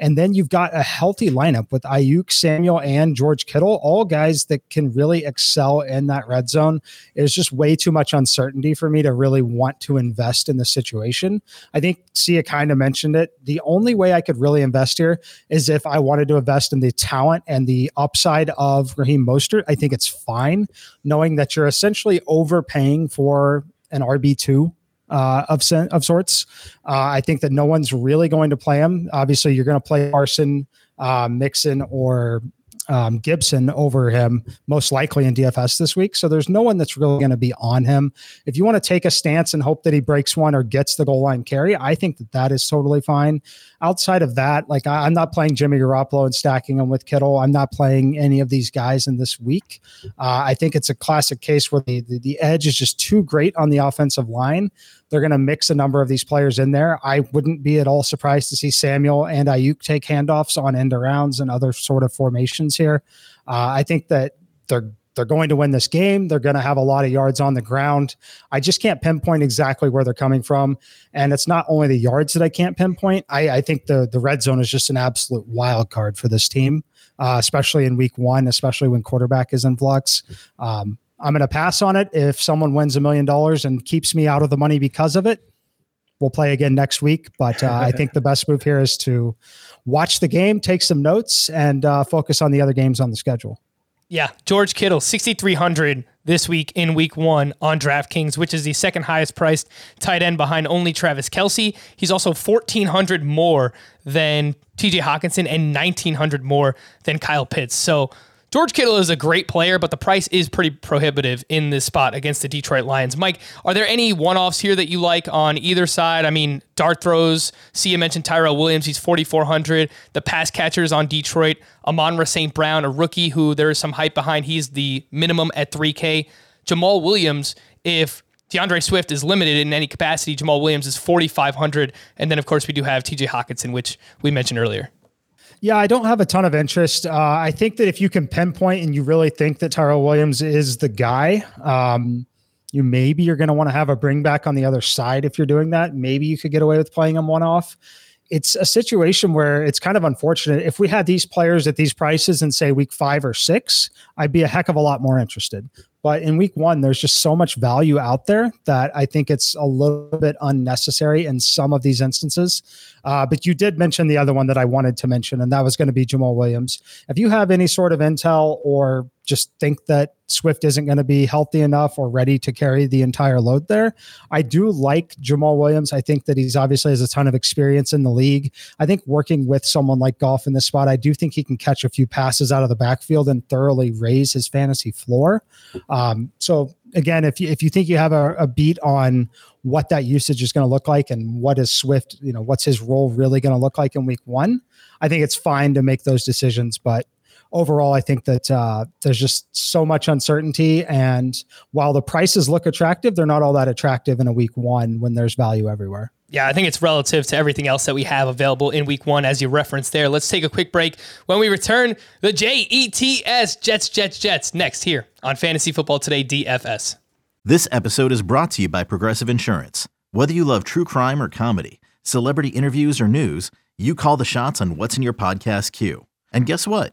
And then you've got a healthy lineup with Aiyuk, Samuel, and George Kittle, all guys that can really excel in that red zone. It's just way too much uncertainty for me to really want to invest in the situation. I think Sia kind of mentioned it. The only way I could really invest here is if I wanted to invest in the talent and the upside of Raheem Mostert. I think it's fine knowing that you're essentially overpaying for an RB2 uh, of of sorts. Uh, I think that no one's really going to play him. Obviously, you're going to play Carson, uh, Mixon, or um, Gibson over him, most likely in DFS this week. So there's no one that's really going to be on him. If you want to take a stance and hope that he breaks one or gets the goal line carry, I think that that is totally fine. Outside of that, like I, am not playing Jimmy Garoppolo and stacking him with Kittle. I'm not playing any of these guys in this week. Uh, I think it's a classic case where the, the, the edge is just too great on the offensive line. They're going to mix a number of these players in there. I wouldn't be at all surprised to see Samuel and Aiyuk take handoffs on end arounds and other sort of formations here. Uh, I think that they're they're going to win this game. They're going to have a lot of yards on the ground. I just can't pinpoint exactly where they're coming from. And it's not only the yards that I can't pinpoint. I, I think the the red zone is just an absolute wild card for this team, uh, especially in week one, especially when quarterback is in flux. Um, I'm going to pass on it. If someone wins a million dollars and keeps me out of the money because of it, we'll play again next week. But uh, I think the best move here is to watch the game, take some notes, and uh, focus on the other games on the schedule. Yeah, George Kittle, 6,300 this week in week one on DraftKings, which is the second highest priced tight end behind only Travis Kelce. He's also 1,400 more than TJ Hockenson and 1,900 more than Kyle Pitts. So George Kittle is a great player, but the price is pretty prohibitive in this spot against the Detroit Lions. Mike, are there any one offs here that you like on either side? I mean, dart throws. See, you mentioned Tyrell Williams. He's 4,400. The pass catchers on Detroit. Amon-Ra St. Brown, a rookie who there is some hype behind. He's the minimum at 3K. Jamaal Williams, if D'Andre Swift is limited in any capacity, Jamaal Williams is 4,500. And then, of course, we do have TJ Hockenson, which we mentioned earlier. Yeah, I don't have a ton of interest. Uh, I think that if you can pinpoint and you really think that Tyrell Williams is the guy, um, you maybe you're going to want to have a bring back on the other side if you're doing that. Maybe you could get away with playing him one off. it's a situation where it's kind of unfortunate. If we had these players at these prices in say week five or six, I'd be a heck of a lot more interested. But in week one, there's just so much value out there that I think it's a little bit unnecessary in some of these instances. Uh, but you did mention the other one that I wanted to mention, and that was going to be Jamaal Williams. If you have any sort of intel or just think that Swift isn't going to be healthy enough or ready to carry the entire load there. I do like Jamaal Williams. I think that he's obviously has a ton of experience in the league. I think working with someone like Goff in this spot, I do think he can catch a few passes out of the backfield and thoroughly raise his fantasy floor. Um, so again, if you if you think you have a, a beat on what that usage is going to look like and what is Swift, you know, what's his role really going to look like in week one, I think it's fine to make those decisions. But overall, I think that uh, there's just so much uncertainty. And while the prices look attractive, they're not all that attractive in a week one when there's value everywhere. Yeah, I think it's relative to everything else that we have available in week one, as you referenced there. Let's take a quick break. When we return, the JETS Jets, Jets, Jets next here on Fantasy Football Today DFS. This episode is brought to you by Progressive Insurance. Whether you love true crime or comedy, celebrity interviews or news, you call the shots on what's in your podcast queue. And guess what?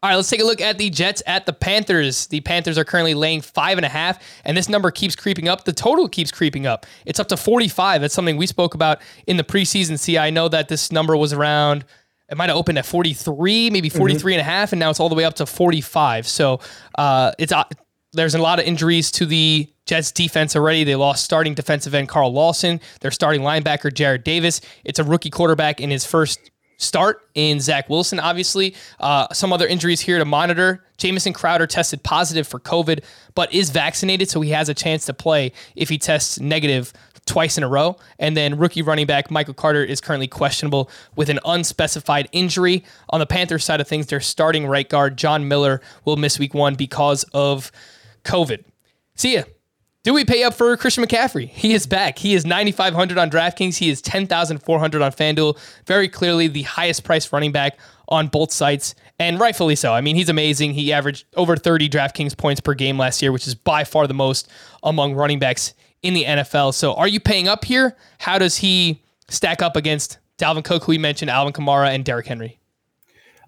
All right, let's take a look at the Jets at the Panthers. The Panthers are currently laying five and a half, and this number keeps creeping up. The total keeps creeping up. It's up to 45. That's something we spoke about in the preseason. See, I know that this number was around, it might have opened at 43, maybe mm-hmm. 43 mm-hmm. and a half, and now it's all the way up to 45. So uh, it's uh, there's a lot of injuries to the Jets defense already. They lost starting defensive end Carl Lawson, their starting linebacker Jarrad Davis. It's a rookie quarterback in his first start in Zach Wilson, obviously. Uh, some other injuries here to monitor. Jamison Crowder tested positive for COVID, but is vaccinated, so he has a chance to play if he tests negative twice in a row. And then rookie running back Michael Carter is currently questionable with an unspecified injury. On the Panthers side of things, their starting right guard, John Miller, will miss week one because of COVID. See ya. Do we pay up for Christian McCaffrey? He is back. He is 9,500 on DraftKings. He is 10,400 on FanDuel. Very clearly the highest priced running back on both sites, and rightfully so. I mean, he's amazing. He averaged over 30 DraftKings points per game last year, which is by far the most among running backs in the NFL. So are you paying up here? How does he stack up against Dalvin Cook, who we mentioned, Alvin Kamara, and Derrick Henry?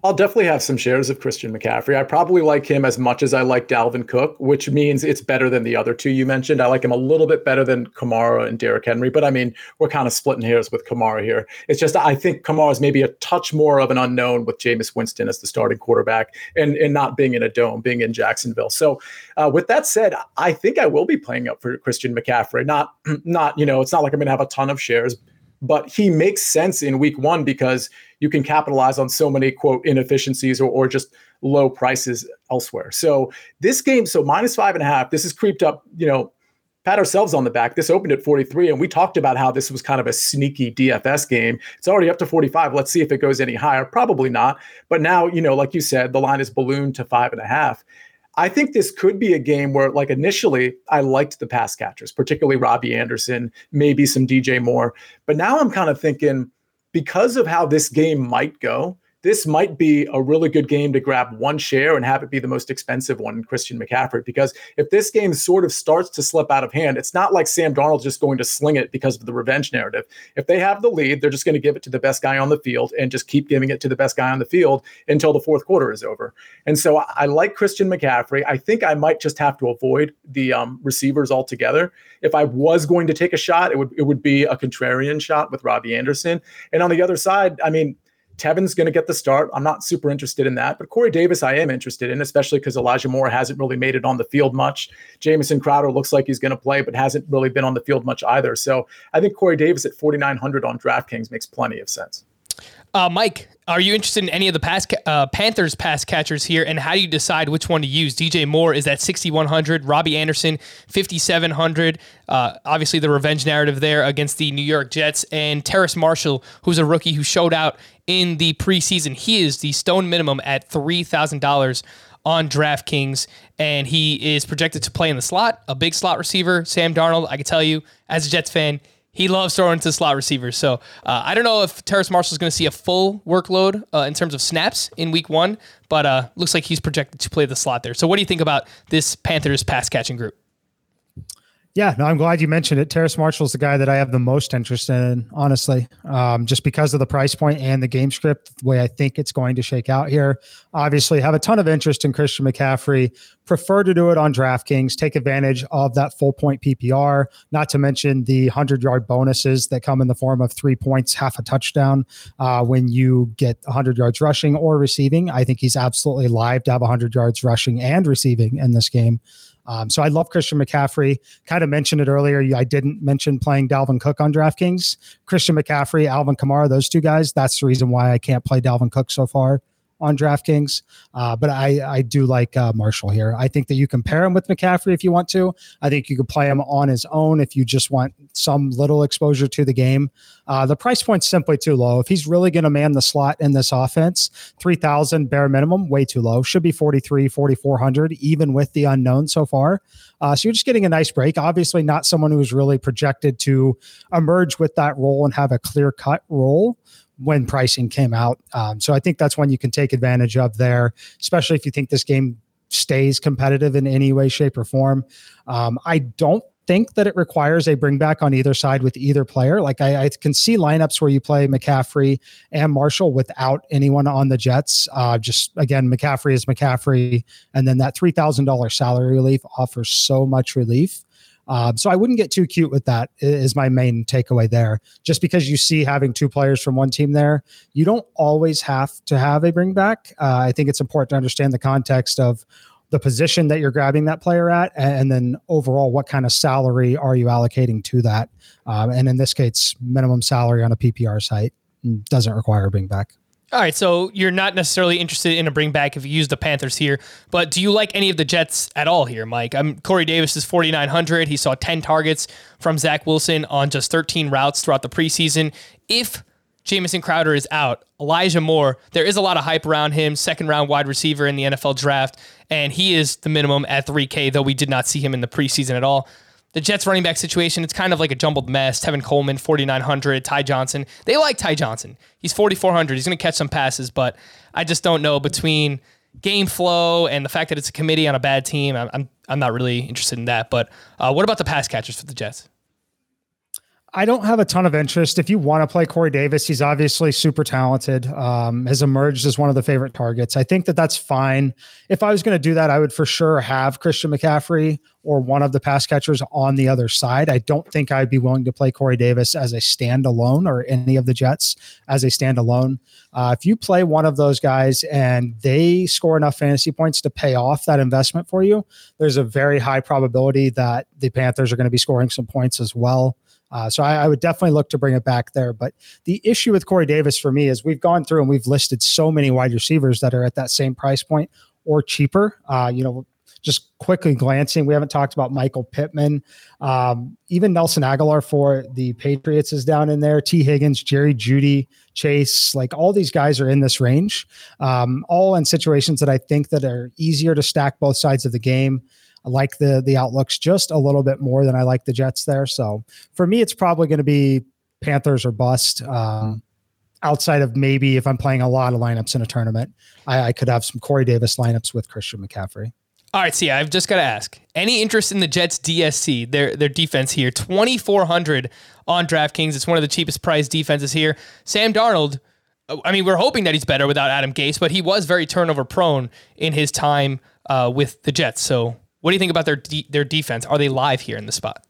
I'll definitely have some shares of Christian McCaffrey. I probably like him as much as I like Dalvin Cook, which means it's better than the other two you mentioned. I like him a little bit better than Kamara and Derrick Henry, but I mean, we're kind of splitting hairs with Kamara here. It's just I think Kamara is maybe a touch more of an unknown with Jameis Winston as the starting quarterback and, and not being in a dome, being in Jacksonville. So uh, with that said, I think I will be playing up for Christian McCaffrey. Not, not you know, it's not like I'm going to have a ton of shares, but he makes sense in week one because you can capitalize on so many quote inefficiencies or, or just low prices elsewhere. So this game, so minus five and a half, this has creeped up, you know, pat ourselves on the back. This opened at 43, and we talked about how this was kind of a sneaky DFS game. It's already up to 45. Let's see if it goes any higher. Probably not. But now, you know, like you said, the line is ballooned to five and a half. I think this could be a game where, like, initially I liked the pass catchers, particularly Robbie Anderson, maybe some DJ Moore. But now I'm kind of thinking, because of how this game might go, this might be a really good game to grab one share and have it be the most expensive one Christian McCaffrey. Because if this game sort of starts to slip out of hand, it's not like Sam Darnold just going to sling it because of the revenge narrative. If they have the lead, they're just going to give it to the best guy on the field and just keep giving it to the best guy on the field until the fourth quarter is over. And so I, I like Christian McCaffrey. I think I might just have to avoid the um, receivers altogether. If I was going to take a shot, it would it would be a contrarian shot with Robbie Anderson. And on the other side, I mean, Tevin's going to get the start. I'm not super interested in that, but Corey Davis, I am interested in, especially because Elijah Moore hasn't really made it on the field much. Jamison Crowder looks like he's going to play, but hasn't really been on the field much either. So I think Corey Davis at 4,900 on DraftKings makes plenty of sense. Uh, Mike, are you interested in any of the pass ca- uh, Panthers pass catchers here, and how do you decide which one to use? DJ Moore is at 6,100, Robbie Anderson 5,700. Uh, obviously, the revenge narrative there against the New York Jets, and Terrace Marshall, who's a rookie who showed out in the preseason. He is the stone minimum at three thousand dollars on DraftKings, and he is projected to play in the slot, a big slot receiver. Sam Darnold, I can tell you, as a Jets fan, he loves throwing to slot receivers. So uh, I don't know if Terrace Marshall is going to see a full workload uh, in terms of snaps in week one, but uh, looks like he's projected to play the slot there. So what do you think about this Panthers pass catching group? Yeah, no, I'm glad you mentioned it. Terrace Marshall's the guy that I have the most interest in, honestly, um, just because of the price point and the game script, the way I think it's going to shake out here. Obviously, have a ton of interest in Christian McCaffrey. Prefer to do it on DraftKings. Take advantage of that full point PPR. Not to mention the hundred yard bonuses that come in the form of three points, half a touchdown uh, when you get 100 yards rushing or receiving. I think he's absolutely live to have 100 yards rushing and receiving in this game. Um, so I love Christian McCaffrey. Kind of mentioned it earlier. I didn't mention playing Dalvin Cook on DraftKings. Christian McCaffrey, Alvin Kamara, those two guys. That's the reason why I can't play Dalvin Cook so far on DraftKings. Uh, but I, I do like uh, Marshall here. I think that you can pair him with McCaffrey if you want to. I think you could play him on his own if you just want some little exposure to the game. Uh, the price point's simply too low. If he's really going to man the slot in this offense, 3,000 bare minimum, way too low. Should be 43, 4,400, even with the unknown so far. Uh, so you're just getting a nice break. Obviously, not someone who's really projected to emerge with that role and have a clear cut role when pricing came out. Um, so I think that's one you can take advantage of there, especially if you think this game stays competitive in any way, shape, or form. Um, I don't think that it requires a bring back on either side with either player. Like I, I, can see lineups where you play McCaffrey and Marshall without anyone on the Jets. Uh, just again, McCaffrey is McCaffrey, and then that three thousand dollars salary relief offers so much relief. Um, so I wouldn't get too cute with that. Is my main takeaway there. Just because you see having two players from one team there, you don't always have to have a bring back. Uh, I think it's important to understand the context of the position that you're grabbing that player at, and then overall, what kind of salary are you allocating to that? Um, and in this case, minimum salary on a PPR site doesn't require a bring back. All right, so you're not necessarily interested in a bring back if you use the Panthers here, but do you like any of the Jets at all here, Mike? I'm Corey Davis is 4,900. He saw 10 targets from Zach Wilson on just 13 routes throughout the preseason. If Jamison Crowder is out, Elijah Moore, there is a lot of hype around him, second round wide receiver in the NFL draft, and he is the minimum at 3K, though we did not see him in the preseason at all the Jets running back situation, it's kind of like a jumbled mess. Tevin Coleman, 4,900. Ty Johnson. They like Ty Johnson. He's 4,400. He's going to catch some passes, but I just don't know between game flow and the fact that it's a committee on a bad team. I'm, I'm, not really interested in that. But uh, what about the pass catchers for the Jets? I don't have a ton of interest. If you want to play Corey Davis, he's obviously super talented. Um, has emerged as one of the favorite targets. I think that that's fine. If I was going to do that, I would for sure have Christian McCaffrey or one of the pass catchers on the other side. I don't think I'd be willing to play Corey Davis as a standalone or any of the Jets as a standalone. Uh, if you play one of those guys and they score enough fantasy points to pay off that investment for you, there's a very high probability that the Panthers are going to be scoring some points as well. Uh, so I, I, would definitely look to bring it back there. But the issue with Corey Davis for me is we've gone through and we've listed so many wide receivers that are at that same price point or cheaper. Uh, you know, just quickly glancing, we haven't talked about Michael Pittman. Um, even Nelson Agholor for the Patriots is down in there. T. Higgins, Jerry Jeudy, Chase, like all these guys are in this range, um, all in situations that I think that are easier to stack both sides of the game. I like the the outlooks just a little bit more than I like the Jets there. So for me, it's probably going to be Panthers or bust. Um, outside of maybe if I'm playing a lot of lineups in a tournament, I, I could have some Corey Davis lineups with Christian McCaffrey. All right, see, I've just got to ask: any interest in the Jets DST, their their defense here? Twenty four hundred on DraftKings. It's one of the cheapest priced defenses here. Sam Darnold. I mean, we're hoping that he's better without Adam Gase, but he was very turnover prone in his time uh, with the Jets. So what do you think about their de- their defense? Are they live here in the spot?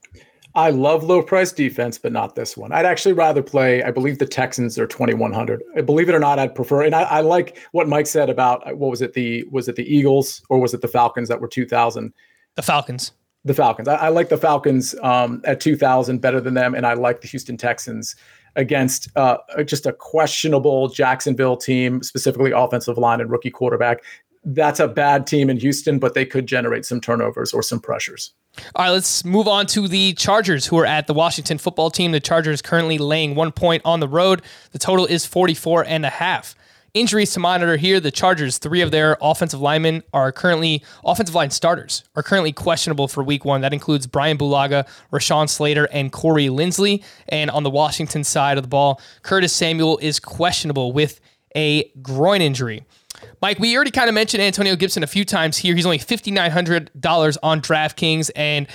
I love low price defense, but not this one. I'd actually rather play. I believe the Texans are twenty one hundred. Believe it or not, I'd prefer. And I, I, like what Mike said about what was it the was it the Eagles or was it the Falcons that were two thousand? The Falcons. The Falcons. I, I like the Falcons um, at two thousand better than them, and I like the Houston Texans against uh, just a questionable Jacksonville team, specifically offensive line and rookie quarterback. That's a bad team in Houston, but they could generate some turnovers or some pressures. All right, let's move on to the Chargers, who are at the Washington football team. The Chargers currently laying one point on the road. The total is 44 and a half. Injuries to monitor here. The Chargers, three of their offensive linemen are currently offensive line starters are currently questionable for week one. That includes Brian Bulaga, Rashawn Slater, and Corey Linsley. And on the Washington side of the ball, Curtis Samuel is questionable with a groin injury. Mike, we already kind of mentioned Antonio Gibson a few times here. He's only $5,900 on DraftKings, and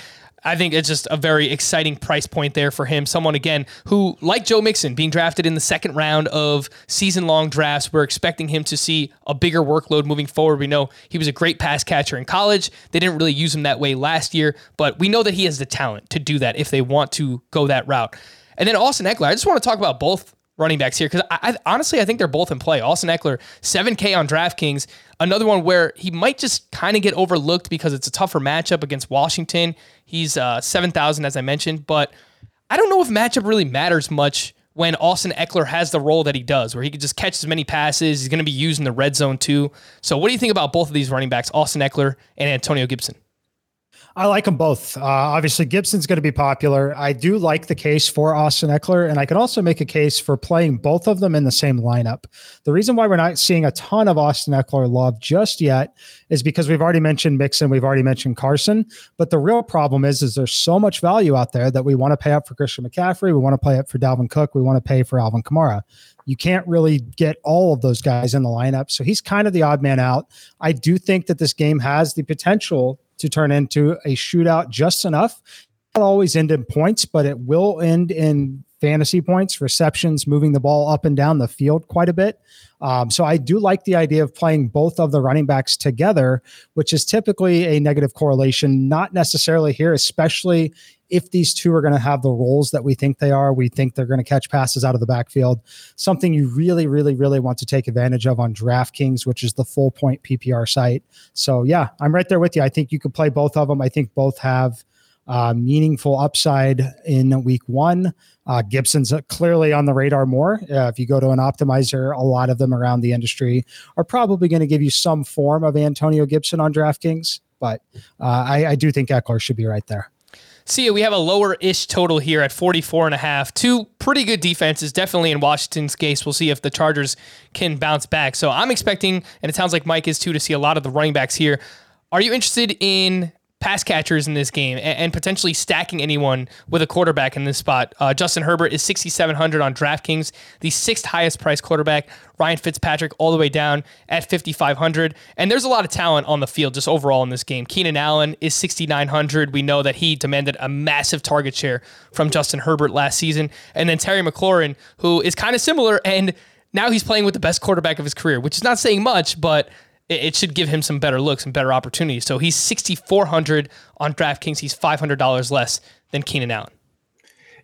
I think it's just a very exciting price point there for him. Someone, again, who, like Joe Mixon, being drafted in the second round of season long drafts, we're expecting him to see a bigger workload moving forward. We know he was a great pass catcher in college. They didn't really use him that way last year, but we know that he has the talent to do that if they want to go that route. And then Austin Ekeler, I just want to talk about both running backs here because I, I, honestly I think they're both in play. Austin Ekeler, 7K on DraftKings, another one where he might just kind of get overlooked because it's a tougher matchup against Washington. He's uh, 7,000 as I mentioned, but I don't know if matchup really matters much when Austin Ekeler has the role that he does, where he can just catch as many passes. He's going to be used in the red zone too. So, what do you think about both of these running backs, Austin Ekeler and Antonio Gibson? I like them both. Uh, obviously, Gibson's going to be popular. I do like the case for Austin Ekeler, and I can also make a case for playing both of them in the same lineup. The reason why we're not seeing a ton of Austin Ekeler love just yet is because we've already mentioned Mixon, we've already mentioned Carson, but the real problem is, is there's so much value out there that we want to pay up for Christian McCaffrey, we want to pay up for Dalvin Cook, we want to pay for Alvin Kamara. You can't really get all of those guys in the lineup, so he's kind of the odd man out. I do think that this game has the potential to turn into a shootout just enough. It'll always end in points, but it will end in fantasy points, receptions, moving the ball up and down the field quite a bit. Um, so I do like the idea of playing both of the running backs together, which is typically a negative correlation, not necessarily here, especially if these two are going to have the roles that we think they are. We think they're going to catch passes out of the backfield. Something you really, really, really want to take advantage of on DraftKings, which is the full point PPR site. So yeah, I'm right there with you. I think you could play both of them. I think both have uh, meaningful upside in week one. Uh, Gibson's clearly on the radar more. Uh, if you go to an optimizer, a lot of them around the industry are probably going to give you some form of Antonio Gibson on DraftKings, but uh, I, I do think Ekeler should be right there. See, we have a lower ish total here at 44 and a half. Two pretty good defenses, definitely in Washington's case. We'll see if the Chargers can bounce back. So I'm expecting, and it sounds like Mike is too, to see a lot of the running backs here. Are you interested in pass catchers in this game and, and, potentially stacking anyone with a quarterback in this spot. Uh, Justin Herbert is 6,700 on DraftKings, the sixth highest priced quarterback. Ryan Fitzpatrick all the way down at 5,500. And there's a lot of talent on the field just overall in this game. Keenan Allen is 6,900. We know that he demanded a massive target share from Justin Herbert last season. And then Terry McLaurin, who is kind of similar and now he's playing with the best quarterback of his career, which is not saying much, but it, should give him some better looks and better opportunities. So he's 6,400 on DraftKings. He's $500 less than Keenan Allen.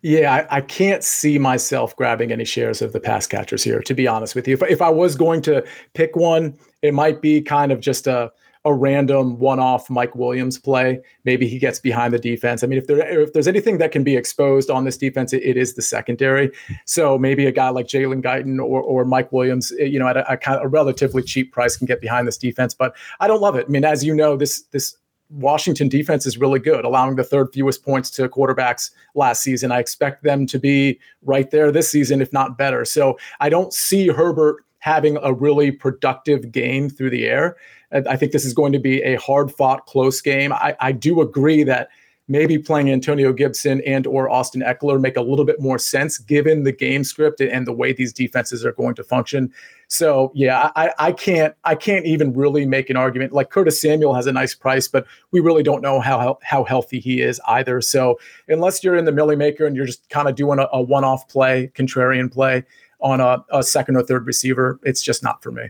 Yeah, I, I, can't see myself grabbing any shares of the pass catchers here, to be honest with you. If, if I was going to pick one, it might be kind of just a a random one-off Mike Williams play. Maybe he gets behind the defense. I mean, if there if there's anything that can be exposed on this defense, it, it is the secondary. So maybe a guy like Jalen Guyton or, or Mike Williams, eh, you know, at a, a, a relatively cheap price can get behind this defense. But I don't love it. I mean, as you know, this this Washington defense is really good, allowing the third fewest points to quarterbacks last season. I expect them to be right there this season, if not better. So I don't see Herbert having a really productive game through the air. I think this is going to be a hard fought, close game. I, I do agree that maybe playing Antonio Gibson and or Austin Ekeler make a little bit more sense given the game script and the way these defenses are going to function. So yeah, I, I can't I can't even really make an argument. Like Curtis Samuel has a nice price, but we really don't know how how healthy he is either. So unless you're in the Milly Maker and you're just kind of doing a, a one-off play, contrarian play on a, a second or third receiver, it's just not for me.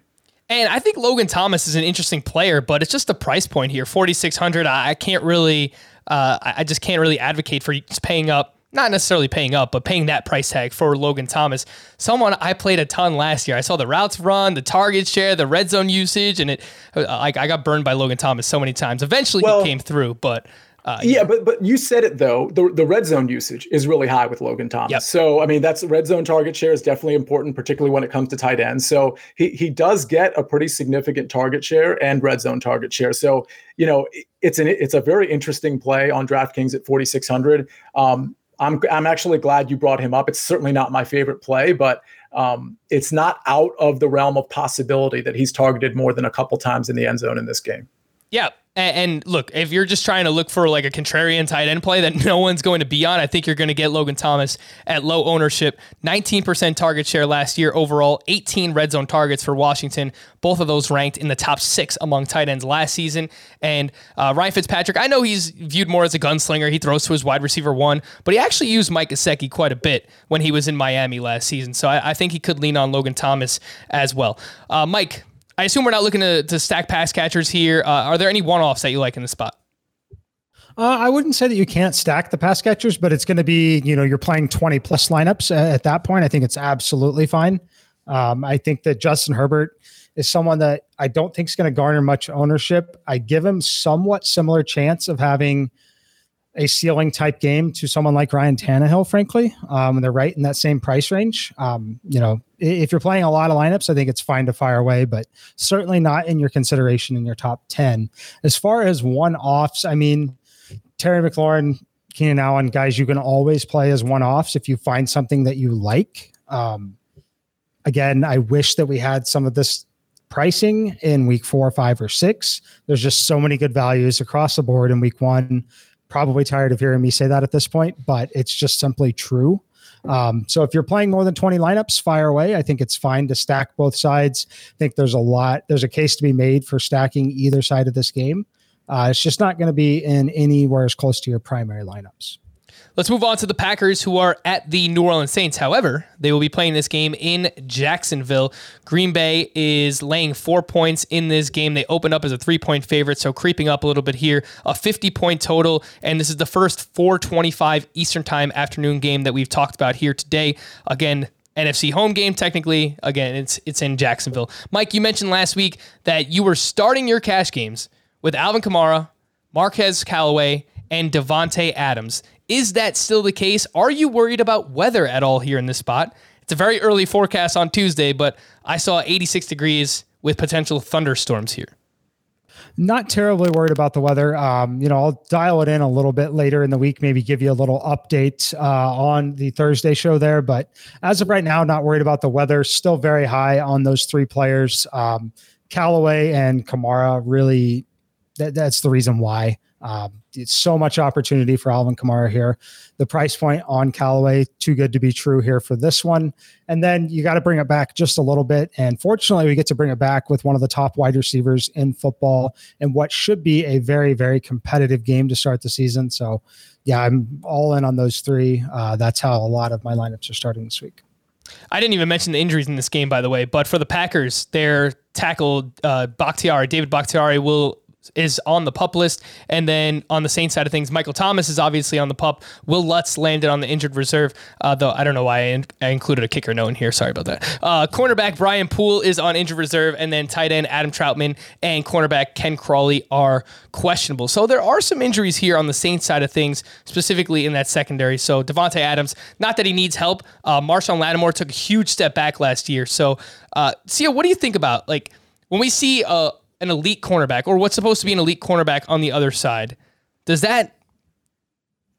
And I think Logan Thomas is an interesting player, but it's just the price point here, 4600. I can't really uh, I, I just can't really advocate for paying up not necessarily paying up, but paying that price tag for Logan Thomas. Someone I played a ton last year. I saw the routes run, the target share, the red zone usage, and it like I got burned by Logan Thomas so many times. Eventually well, he came through, but uh, yeah, but but you said it though. The the red zone usage is really high with Logan Thomas. Yep. So I mean, that's red zone target share is definitely important, particularly when it comes to tight ends. So he he does get a pretty significant target share and red zone target share. So you know, it's an it's a very interesting play on DraftKings at forty six hundred. Um, I'm I'm actually glad you brought him up. It's certainly not my favorite play, but um, it's not out of the realm of possibility that he's targeted more than a couple times in the end zone in this game. Yeah, and, look, if you're just trying to look for like a contrarian tight end play that no one's going to be on, I think you're going to get Logan Thomas at low ownership. 19% target share last year overall, 18 red zone targets for Washington. Both of those ranked in the top six among tight ends last season. And uh, Ryan Fitzpatrick, I know he's viewed more as a gunslinger. He throws to his wide receiver one, but he actually used Mike Gesicki quite a bit when he was in Miami last season. So I, I think he could lean on Logan Thomas as well. Uh, Mike, I assume we're not looking to, to stack pass catchers here. Uh, are there any one offs that you like in the spot? Uh, I wouldn't say that you can't stack the pass catchers, but it's going to be, you know, you're playing 20 plus lineups at that point. I think it's absolutely fine. Um, I think that Justin Herbert is someone that I don't think is going to garner much ownership. I give him somewhat similar chance of having a ceiling type game to someone like Ryan Tannehill, frankly. Um, they're right in that same price range. Um, you know, if you're playing a lot of lineups, I think it's fine to fire away, but certainly not in your consideration in your top 10. As far as one offs, I mean, Terry McLaurin, Keenan Allen, guys, you can always play as one offs if you find something that you like. Um, again, I wish that we had some of this pricing in week four, five, or six. There's just so many good values across the board in week one probably tired of hearing me say that at this point, but it's just simply true. Um, so if you're playing more than 20 lineups, fire away. I think it's fine to stack both sides. I think there's a lot, there's a case to be made for stacking either side of this game. Uh, it's just not going to be in anywhere as close to your primary lineups. Let's move on to the Packers, who are at the New Orleans Saints. However, they will be playing this game in Jacksonville. Green Bay is laying four points in this game. They opened up as a three point favorite, so creeping up a little bit here. A 50 point total, and this is the first 425 Eastern Time afternoon game that we've talked about here today. Again, NFC home game technically. Again, it's it's in Jacksonville. Mike, you mentioned last week that you were starting your cash games with Alvin Kamara, Marquez Callaway, and Davante Adams. Is that still the case? Are you worried about weather at all here in this spot? It's a very early forecast on Tuesday, but I saw 86 degrees with potential thunderstorms here. Not terribly worried about the weather. Um, you know, I'll dial it in a little bit later in the week, maybe give you a little update uh, on the Thursday show there. But as of right now, not worried about the weather. Still very high on those three players. Um, Callaway and Kamara really, that, that's the reason why. Um, it's so much opportunity for Alvin Kamara here. The price point on Callaway, too good to be true here for this one. And then you got to bring it back just a little bit. And fortunately, we get to bring it back with one of the top wide receivers in football and what should be a very, very competitive game to start the season. So, yeah, I'm all in on those three. Uh, that's how a lot of my lineups are starting this week. I didn't even mention the injuries in this game, by the way. But for the Packers, their tackle uh, Bakhtiari, David Bakhtiari, will is on the pup list. And then on the Saints side of things, Michael Thomas is obviously on the pup. Wil Lutz landed on the injured reserve, uh, though I don't know why I, in- I, included a kicker note in here. Sorry about that. Uh, cornerback Brian Poole is on injured reserve, and then tight end Adam Trautman and cornerback Ken Crawley are questionable. So there are some injuries here on the Saints side of things, specifically in that secondary. So Davante Adams, not that he needs help. Uh, Marshon Lattimore took a huge step back last year. So, uh, Sia, what do you think about like when we see a an elite cornerback or what's supposed to be an elite cornerback on the other side, does that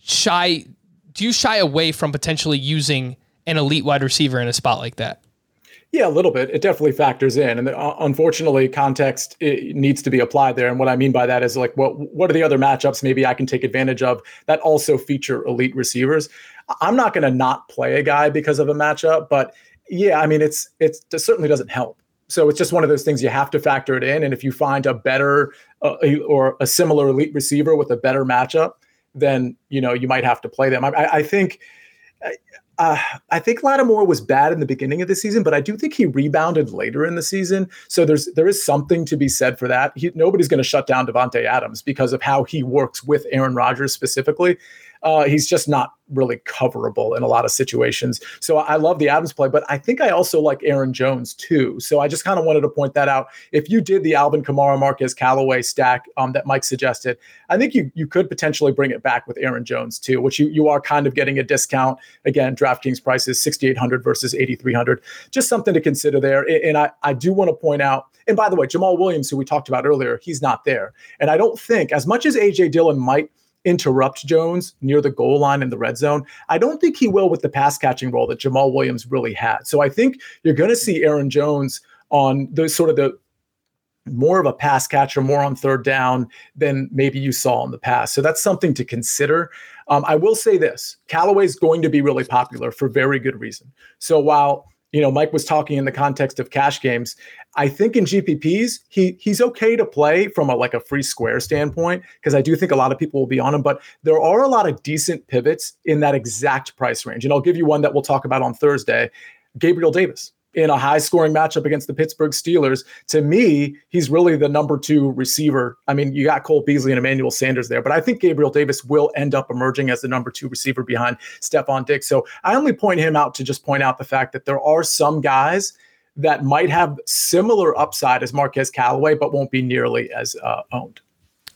shy do you shy away from potentially using an elite wide receiver in a spot like that? Yeah, a little bit. It definitely factors in, and uh, unfortunately, context needs to be applied there. And what I mean by that is like, what what are the other matchups maybe I can take advantage of that also feature elite receivers? I'm not going to not play a guy because of a matchup, but yeah, I mean, it's it's it certainly doesn't help. So it's just one of those things you have to factor it in. And if you find a better uh, or a similar elite receiver with a better matchup, then you know you might have to play them. I, I think uh, I think Lattimore was bad in the beginning of the season, but I do think he rebounded later in the season. So there's there is something to be said for that. He, nobody's going to shut down Davante Adams because of how he works with Aaron Rodgers specifically. Uh, he's just not really coverable in a lot of situations. So I love the Adams play, but I think I also like Aaron Jones too. So I just kind of wanted to point that out. If you did the Alvin Kamara Marquez Callaway stack um, that Mike suggested, I think you you could potentially bring it back with Aaron Jones too, which you you are kind of getting a discount. Again, DraftKings prices 6,800 versus 8,300. Just something to consider there. And I, I do want to point out, and by the way, Jamaal Williams, who we talked about earlier, he's not there. And I don't think, as much as AJ Dillon might – interrupt Jones near the goal line in the red zone. I don't think he will with the pass catching role that Jamaal Williams really had. So I think you're going to see Aaron Jones on the sort of the more of a pass catcher, more on third down than maybe you saw in the past. So that's something to consider. Um, I will say this Callaway's going to be really popular for very good reason. So while you know, Mike was talking in the context of cash games. I think in GPPs, he he's okay to play from a like a free square standpoint because I do think a lot of people will be on him. But there are a lot of decent pivots in that exact price range, and I'll give you one that we'll talk about on Thursday. Gabriel Davis in a high scoring matchup against the Pittsburgh Steelers. To me, he's really the number two receiver. I mean, you got Cole Beasley and Emmanuel Sanders there, but I think Gabriel Davis will end up emerging as the number two receiver behind Stefon Diggs. So I only point him out to just point out the fact that there are some guys that might have similar upside as Marquez Callaway, but won't be nearly as uh, owned.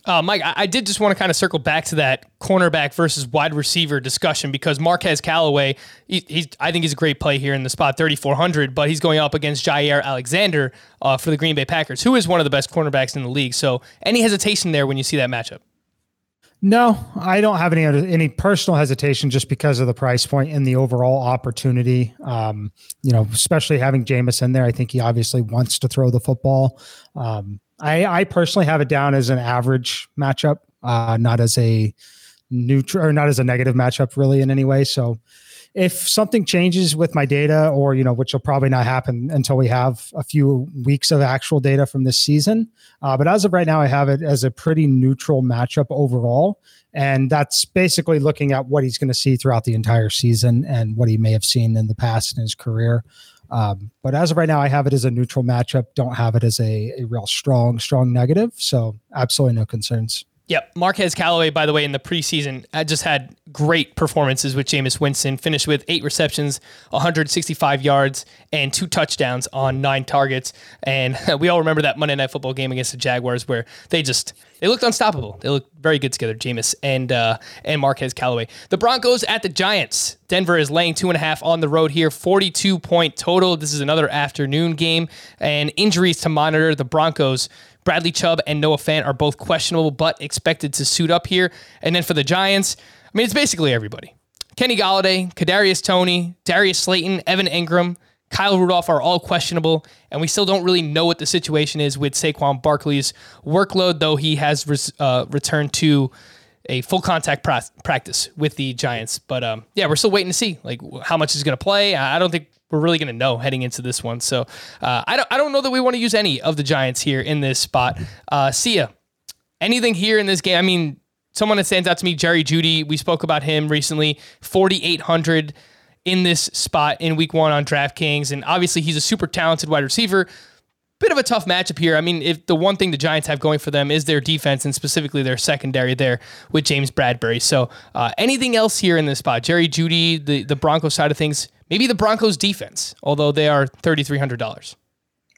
Uh, Mike, I, I, did just want to kind of circle back to that cornerback versus wide receiver discussion because Marquez Callaway, he, he's I think he's a great play here in the spot 3,400, but he's going up against Jaire Alexander uh, for the Green Bay Packers, who is one of the best cornerbacks in the league. So, any hesitation there when you see that matchup? No, I don't have any any personal hesitation just because of the price point and the overall opportunity. Um, you know, especially having Jameis in there, I think he obviously wants to throw the football. Um, I, I personally have it down as an average matchup, uh, not as a neutral or not as a negative matchup really in any way. So if something changes with my data or, you know, which will probably not happen until we have a few weeks of actual data from this season. Uh, but as of right now, I have it as a pretty neutral matchup overall. And that's basically looking at what he's going to see throughout the entire season and what he may have seen in the past in his career. Um, but as of right now, I have it as a neutral matchup. Don't have it as a, a real strong, strong negative. So absolutely no concerns. Yep. Marquez Callaway, by the way, in the preseason, uh, just had great performances with Jameis Winston. Finished with eight receptions, 165 yards, and two touchdowns on nine targets. And we all remember that Monday Night Football game against the Jaguars where they just they looked unstoppable. They looked very good together, Jameis and uh, and Marquez Callaway. The Broncos at the Giants. Denver is laying two and a half on the road here, 42 point total. This is another afternoon game, and injuries to monitor. The Broncos Bradley Chubb and Noah Fant are both questionable, but expected to suit up here. And then for the Giants, I mean, it's basically everybody. Kenny Golladay, Kadarius Toney, Darius Slayton, Evan Engram, Kyle Rudolph are all questionable, and we still don't really know what the situation is with Saquon Barkley's workload, though he has res- uh, returned to a full contact pra- practice with the Giants. But um, yeah, we're still waiting to see like how much he's going to play. I don't think we're really going to know heading into this one. So uh, I don't I don't know that we want to use any of the Giants here in this spot. Uh, Sia, anything here in this game? I mean, someone that stands out to me, Jerry Jeudy. We spoke about him recently, forty eight hundred in this spot in Week One on DraftKings, and obviously he's a super talented wide receiver. Bit of a tough matchup here. I mean, if the one thing the Giants have going for them is their defense and specifically their secondary there with James Bradberry. So, uh, anything else here in this spot? Jerry Jeudy, the the Broncos side of things Maybe the Broncos defense, although they are $3,300.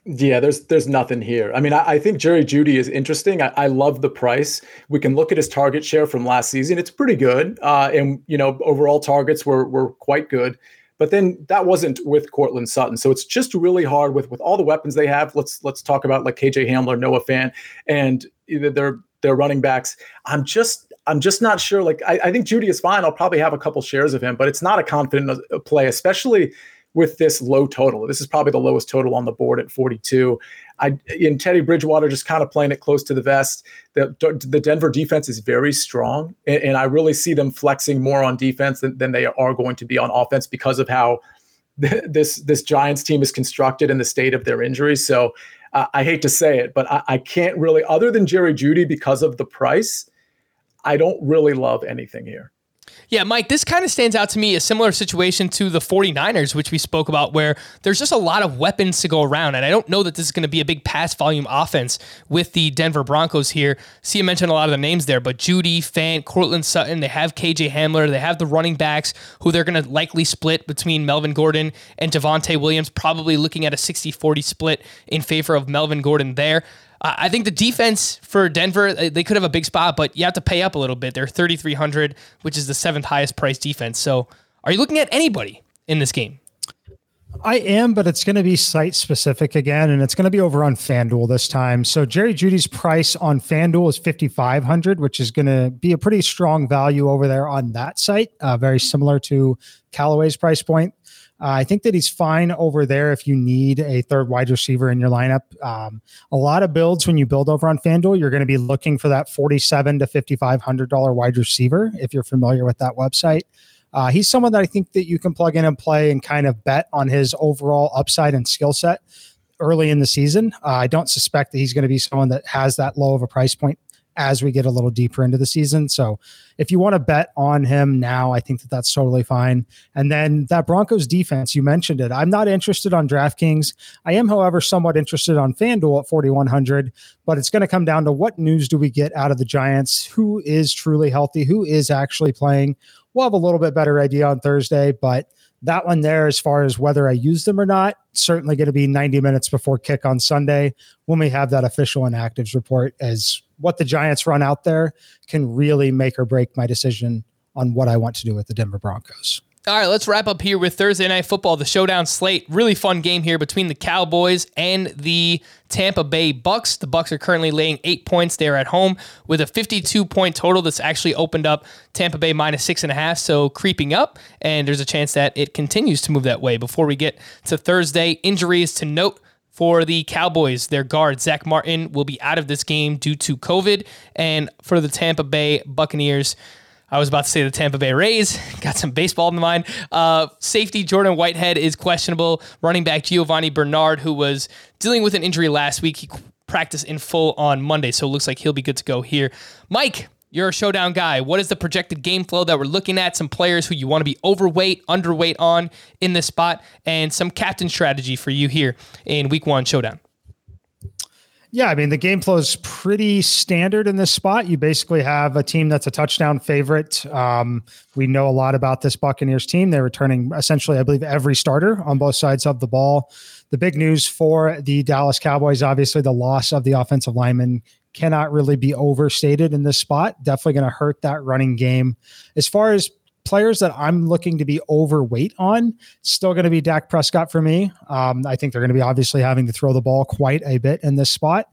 Yeah, there's there's nothing here. I mean, I, I think Jerry Jeudy is interesting. I, I, love the price. We can look at his target share from last season; it's pretty good. Uh, and you know, overall targets were were quite good. But then that wasn't with Courtland Sutton, so it's just really hard with with all the weapons they have. Let's let's talk about like KJ Hamler, Noah Fan, and their their running backs. I'm just I'm just not sure. Like, I, I think Jeudy is fine. I'll probably have a couple shares of him, but it's not a confident uh, play, especially with this low total. This is probably the lowest total on the board at 42. I in Teddy Bridgewater just kind of playing it close to the vest. The the Denver defense is very strong, and, and I really see them flexing more on defense than, than they are going to be on offense because of how this this Giants team is constructed and the state of their injuries. So uh, I hate to say it, but I, I can't really, other than Jerry Jeudy, because of the price. I don't really love anything here. Yeah, Mike, this kind of stands out to me a similar situation to the 49ers, which we spoke about, where there's just a lot of weapons to go around. And I don't know that this is going to be a big pass volume offense with the Denver Broncos here. See, I mentioned a lot of the names there, but Jeudy, Fant, Courtland Sutton, they have KJ Hamler, they have the running backs who they're going to likely split between Melvin Gordon and Javonte Williams, probably looking at a 60 40 split in favor of Melvin Gordon there. I think the defense for Denver, they could have a big spot, but you have to pay up a little bit. They're 3,300, which is the seventh highest priced defense. So are you looking at anybody in this game? I am, but it's going to be site specific again, and it's going to be over on FanDuel this time. So Jerry Jeudy's price on FanDuel is 5,500, which is going to be a pretty strong value over there on that site, uh, very similar to Callaway's price point. Uh, I think that he's fine over there if you need a third wide receiver in your lineup. Um, a lot of builds when you build over on FanDuel, you're going to be looking for that forty-seven to fifty-five hundred dollar wide receiver. If you're familiar with that website, uh, he's someone that I think that you can plug in and play and kind of bet on his overall upside and skill set early in the season. Uh, I don't suspect that he's going to be someone that has that low of a price point as we get a little deeper into the season. So if you want to bet on him now, I think that that's totally fine. And then that Broncos defense, you mentioned it. I'm not interested on DraftKings. I am, however, somewhat interested on FanDuel at 4,100, but it's going to come down to what news do we get out of the Giants? Who is truly healthy? Who is actually playing? We'll have a little bit better idea on Thursday, but that one there, as far as whether I use them or not, certainly going to be 90 minutes before kick on Sunday when we have that official inactives report as what the Giants run out there can really make or break my decision on what I want to do with the Denver Broncos. All right, let's wrap up here with Thursday Night Football, the showdown slate. Really fun game here between the Cowboys and the Tampa Bay Bucs. The Bucs are currently laying eight points there at home with a 52 point total that's actually opened up Tampa Bay minus six and a half, so creeping up. And there's a chance that it continues to move that way. Before we get to Thursday, injuries to note for the Cowboys. Their guard, Zack Martin, will be out of this game due to COVID. And for the Tampa Bay Buccaneers, I was about to say the Tampa Bay Rays. Got some baseball in the mind. Uh, safety Jordan Whitehead is questionable. Running back Giovani Bernard, who was dealing with an injury last week, he practiced in full on Monday, so it looks like he'll be good to go here. Mike, you're a showdown guy. What is the projected game flow that we're looking at? Some players who you want to be overweight, underweight on in this spot, and some captain strategy for you here in Week One showdown. Yeah, I mean, the game flow is pretty standard in this spot. You basically have a team that's a touchdown favorite. Um, we know a lot about this Buccaneers team. They're returning essentially, I believe, every starter on both sides of the ball. The big news for the Dallas Cowboys, obviously, the loss of the offensive lineman cannot really be overstated in this spot. Definitely going to hurt that running game. As far as players that I'm looking to be overweight on, still going to be Dak Prescott for me. Um, I think they're going to be obviously having to throw the ball quite a bit in this spot.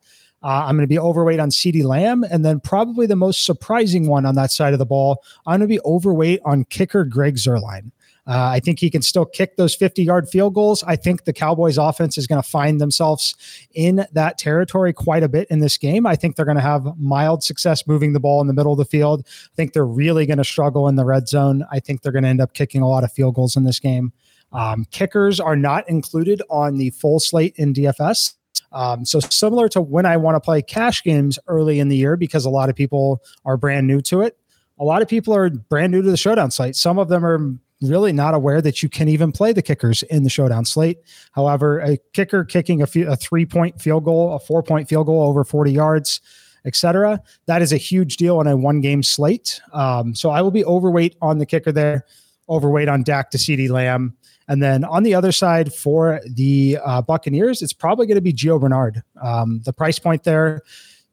Uh, I'm going to be overweight on CeeDee Lamb. And then probably the most surprising one on that side of the ball, I'm going to be overweight on kicker Greg Zuerlein. Uh, I think he can still kick those 50 yard field goals. I think the Cowboys offense is going to find themselves in that territory quite a bit in this game. I think they're going to have mild success moving the ball in the middle of the field. I think they're really going to struggle in the red zone. I think they're going to end up kicking a lot of field goals in this game. Um, kickers are not included on the full slate in DFS. Um, so similar to when I want to play cash games early in the year because a lot of people are brand new to it. A lot of people are brand new to the showdown site. Some of them are really not aware that you can even play the kickers in the showdown slate. However, a kicker kicking a, a three point field goal, a four point field goal over 40 yards, etc., that is a huge deal on a one game slate. Um, so I will be overweight on the kicker there, overweight on Dak to CeeDee Lamb. And then on the other side for the uh, Buccaneers, it's probably going to be Gio Bernard. Um, the price point there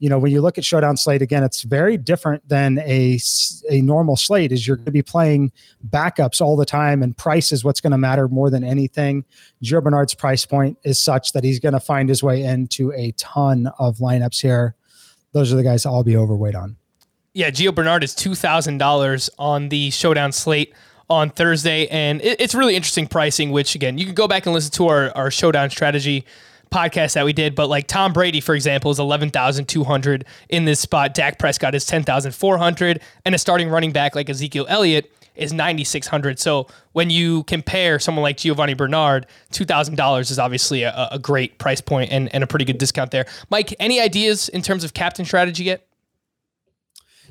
you know, when you look at Showdown Slate again, it's very different than a, a normal slate. Is you're going to be playing backups all the time, and price is what's going to matter more than anything. Gio Bernard's price point is such that he's going to find his way into a ton of lineups here. Those are the guys I'll be overweight on. Yeah, Gio Bernard is two thousand dollars on the Showdown Slate on Thursday, and it, it's really interesting pricing. Which again, you can go back and listen to our our Showdown strategy podcast that we did, but like Tom Brady, for example, is 11,200 in this spot. Dak Prescott is 10,400, and a starting running back like Ezekiel Elliott is 9,600. So when you compare someone like Giovani Bernard, $2,000 is obviously a, a great price point and, and a pretty good discount there. Mike, any ideas in terms of captain strategy yet?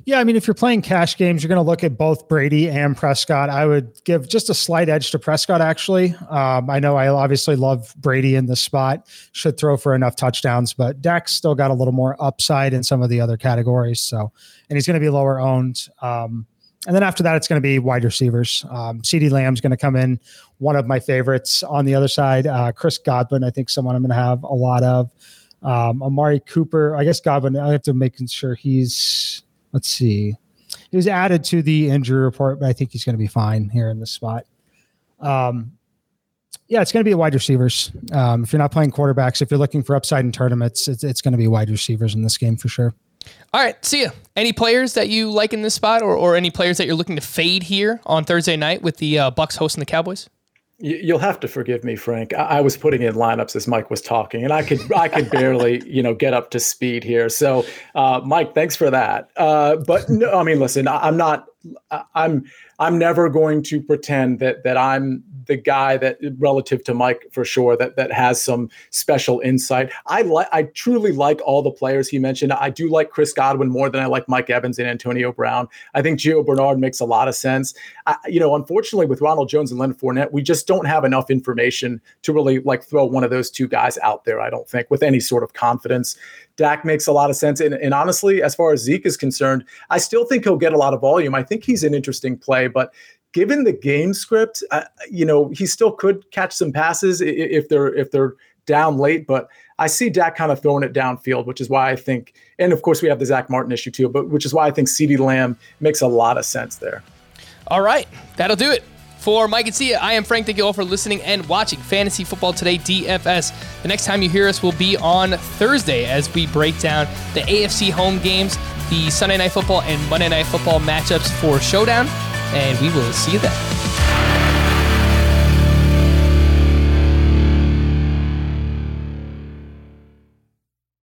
Yeah, I mean, if you're playing cash games, you're going to look at both Brady and Prescott. I would give just a slight edge to Prescott, actually. Um, I know I obviously love Brady in this spot, should throw for enough touchdowns, but Dak's still got a little more upside in some of the other categories. So, and he's going to be lower owned. Um, and then after that, it's going to be wide receivers. Um, CeeDee Lamb's going to come in, one of my favorites. On the other side, uh, Chris Godwin, I think someone I'm going to have a lot of. Um, Amari Cooper, I guess Godwin, I have to make sure he's let's see. He was added to the injury report, but I think he's going to be fine here in this spot. Um, yeah, it's going to be wide receivers. Um, if you're not playing quarterbacks, if you're looking for upside in tournaments, it's, it's going to be wide receivers in this game for sure. All right, see ya. Any players that you like in this spot, or, or any players that you're looking to fade here on Thursday night with the uh, Bucs hosting the Cowboys? You'll have to forgive me, Frank. I was putting in lineups as Mike was talking, and I could I could barely you know get up to speed here. So, uh, Mike, thanks for that. Uh, but no, I mean, listen, I'm not. I'm I'm never going to pretend that that I'm the guy that relative to Mike for sure that that has some special insight. I like I truly like all the players he mentioned. I do like Chris Godwin more than I like Mike Evans and Antonio Brown. I think Gio Bernard makes a lot of sense. I, you know, unfortunately with Ronald Jones and Leonard Fournette, we just don't have enough information to really like throw one of those two guys out there. I don't think with any sort of confidence. Dak makes a lot of sense. And, and honestly, as far as Zeke is concerned, I still think he'll get a lot of volume. I think he's an interesting play, but given the game script, uh, you know, he still could catch some passes if they're if they're down late. But I see Dak kind of throwing it downfield, which is why I think, and of course we have the Zack Martin issue too, but which is why I think CeeDee Lamb makes a lot of sense there. All right, that'll do it. For Mike and Sia, I am Frank. Thank you all for listening and watching Fantasy Football Today DFS. The next time you hear us will be on Thursday as we break down the AFC home games, the Sunday Night Football and Monday Night Football matchups for Showdown and we will see you then.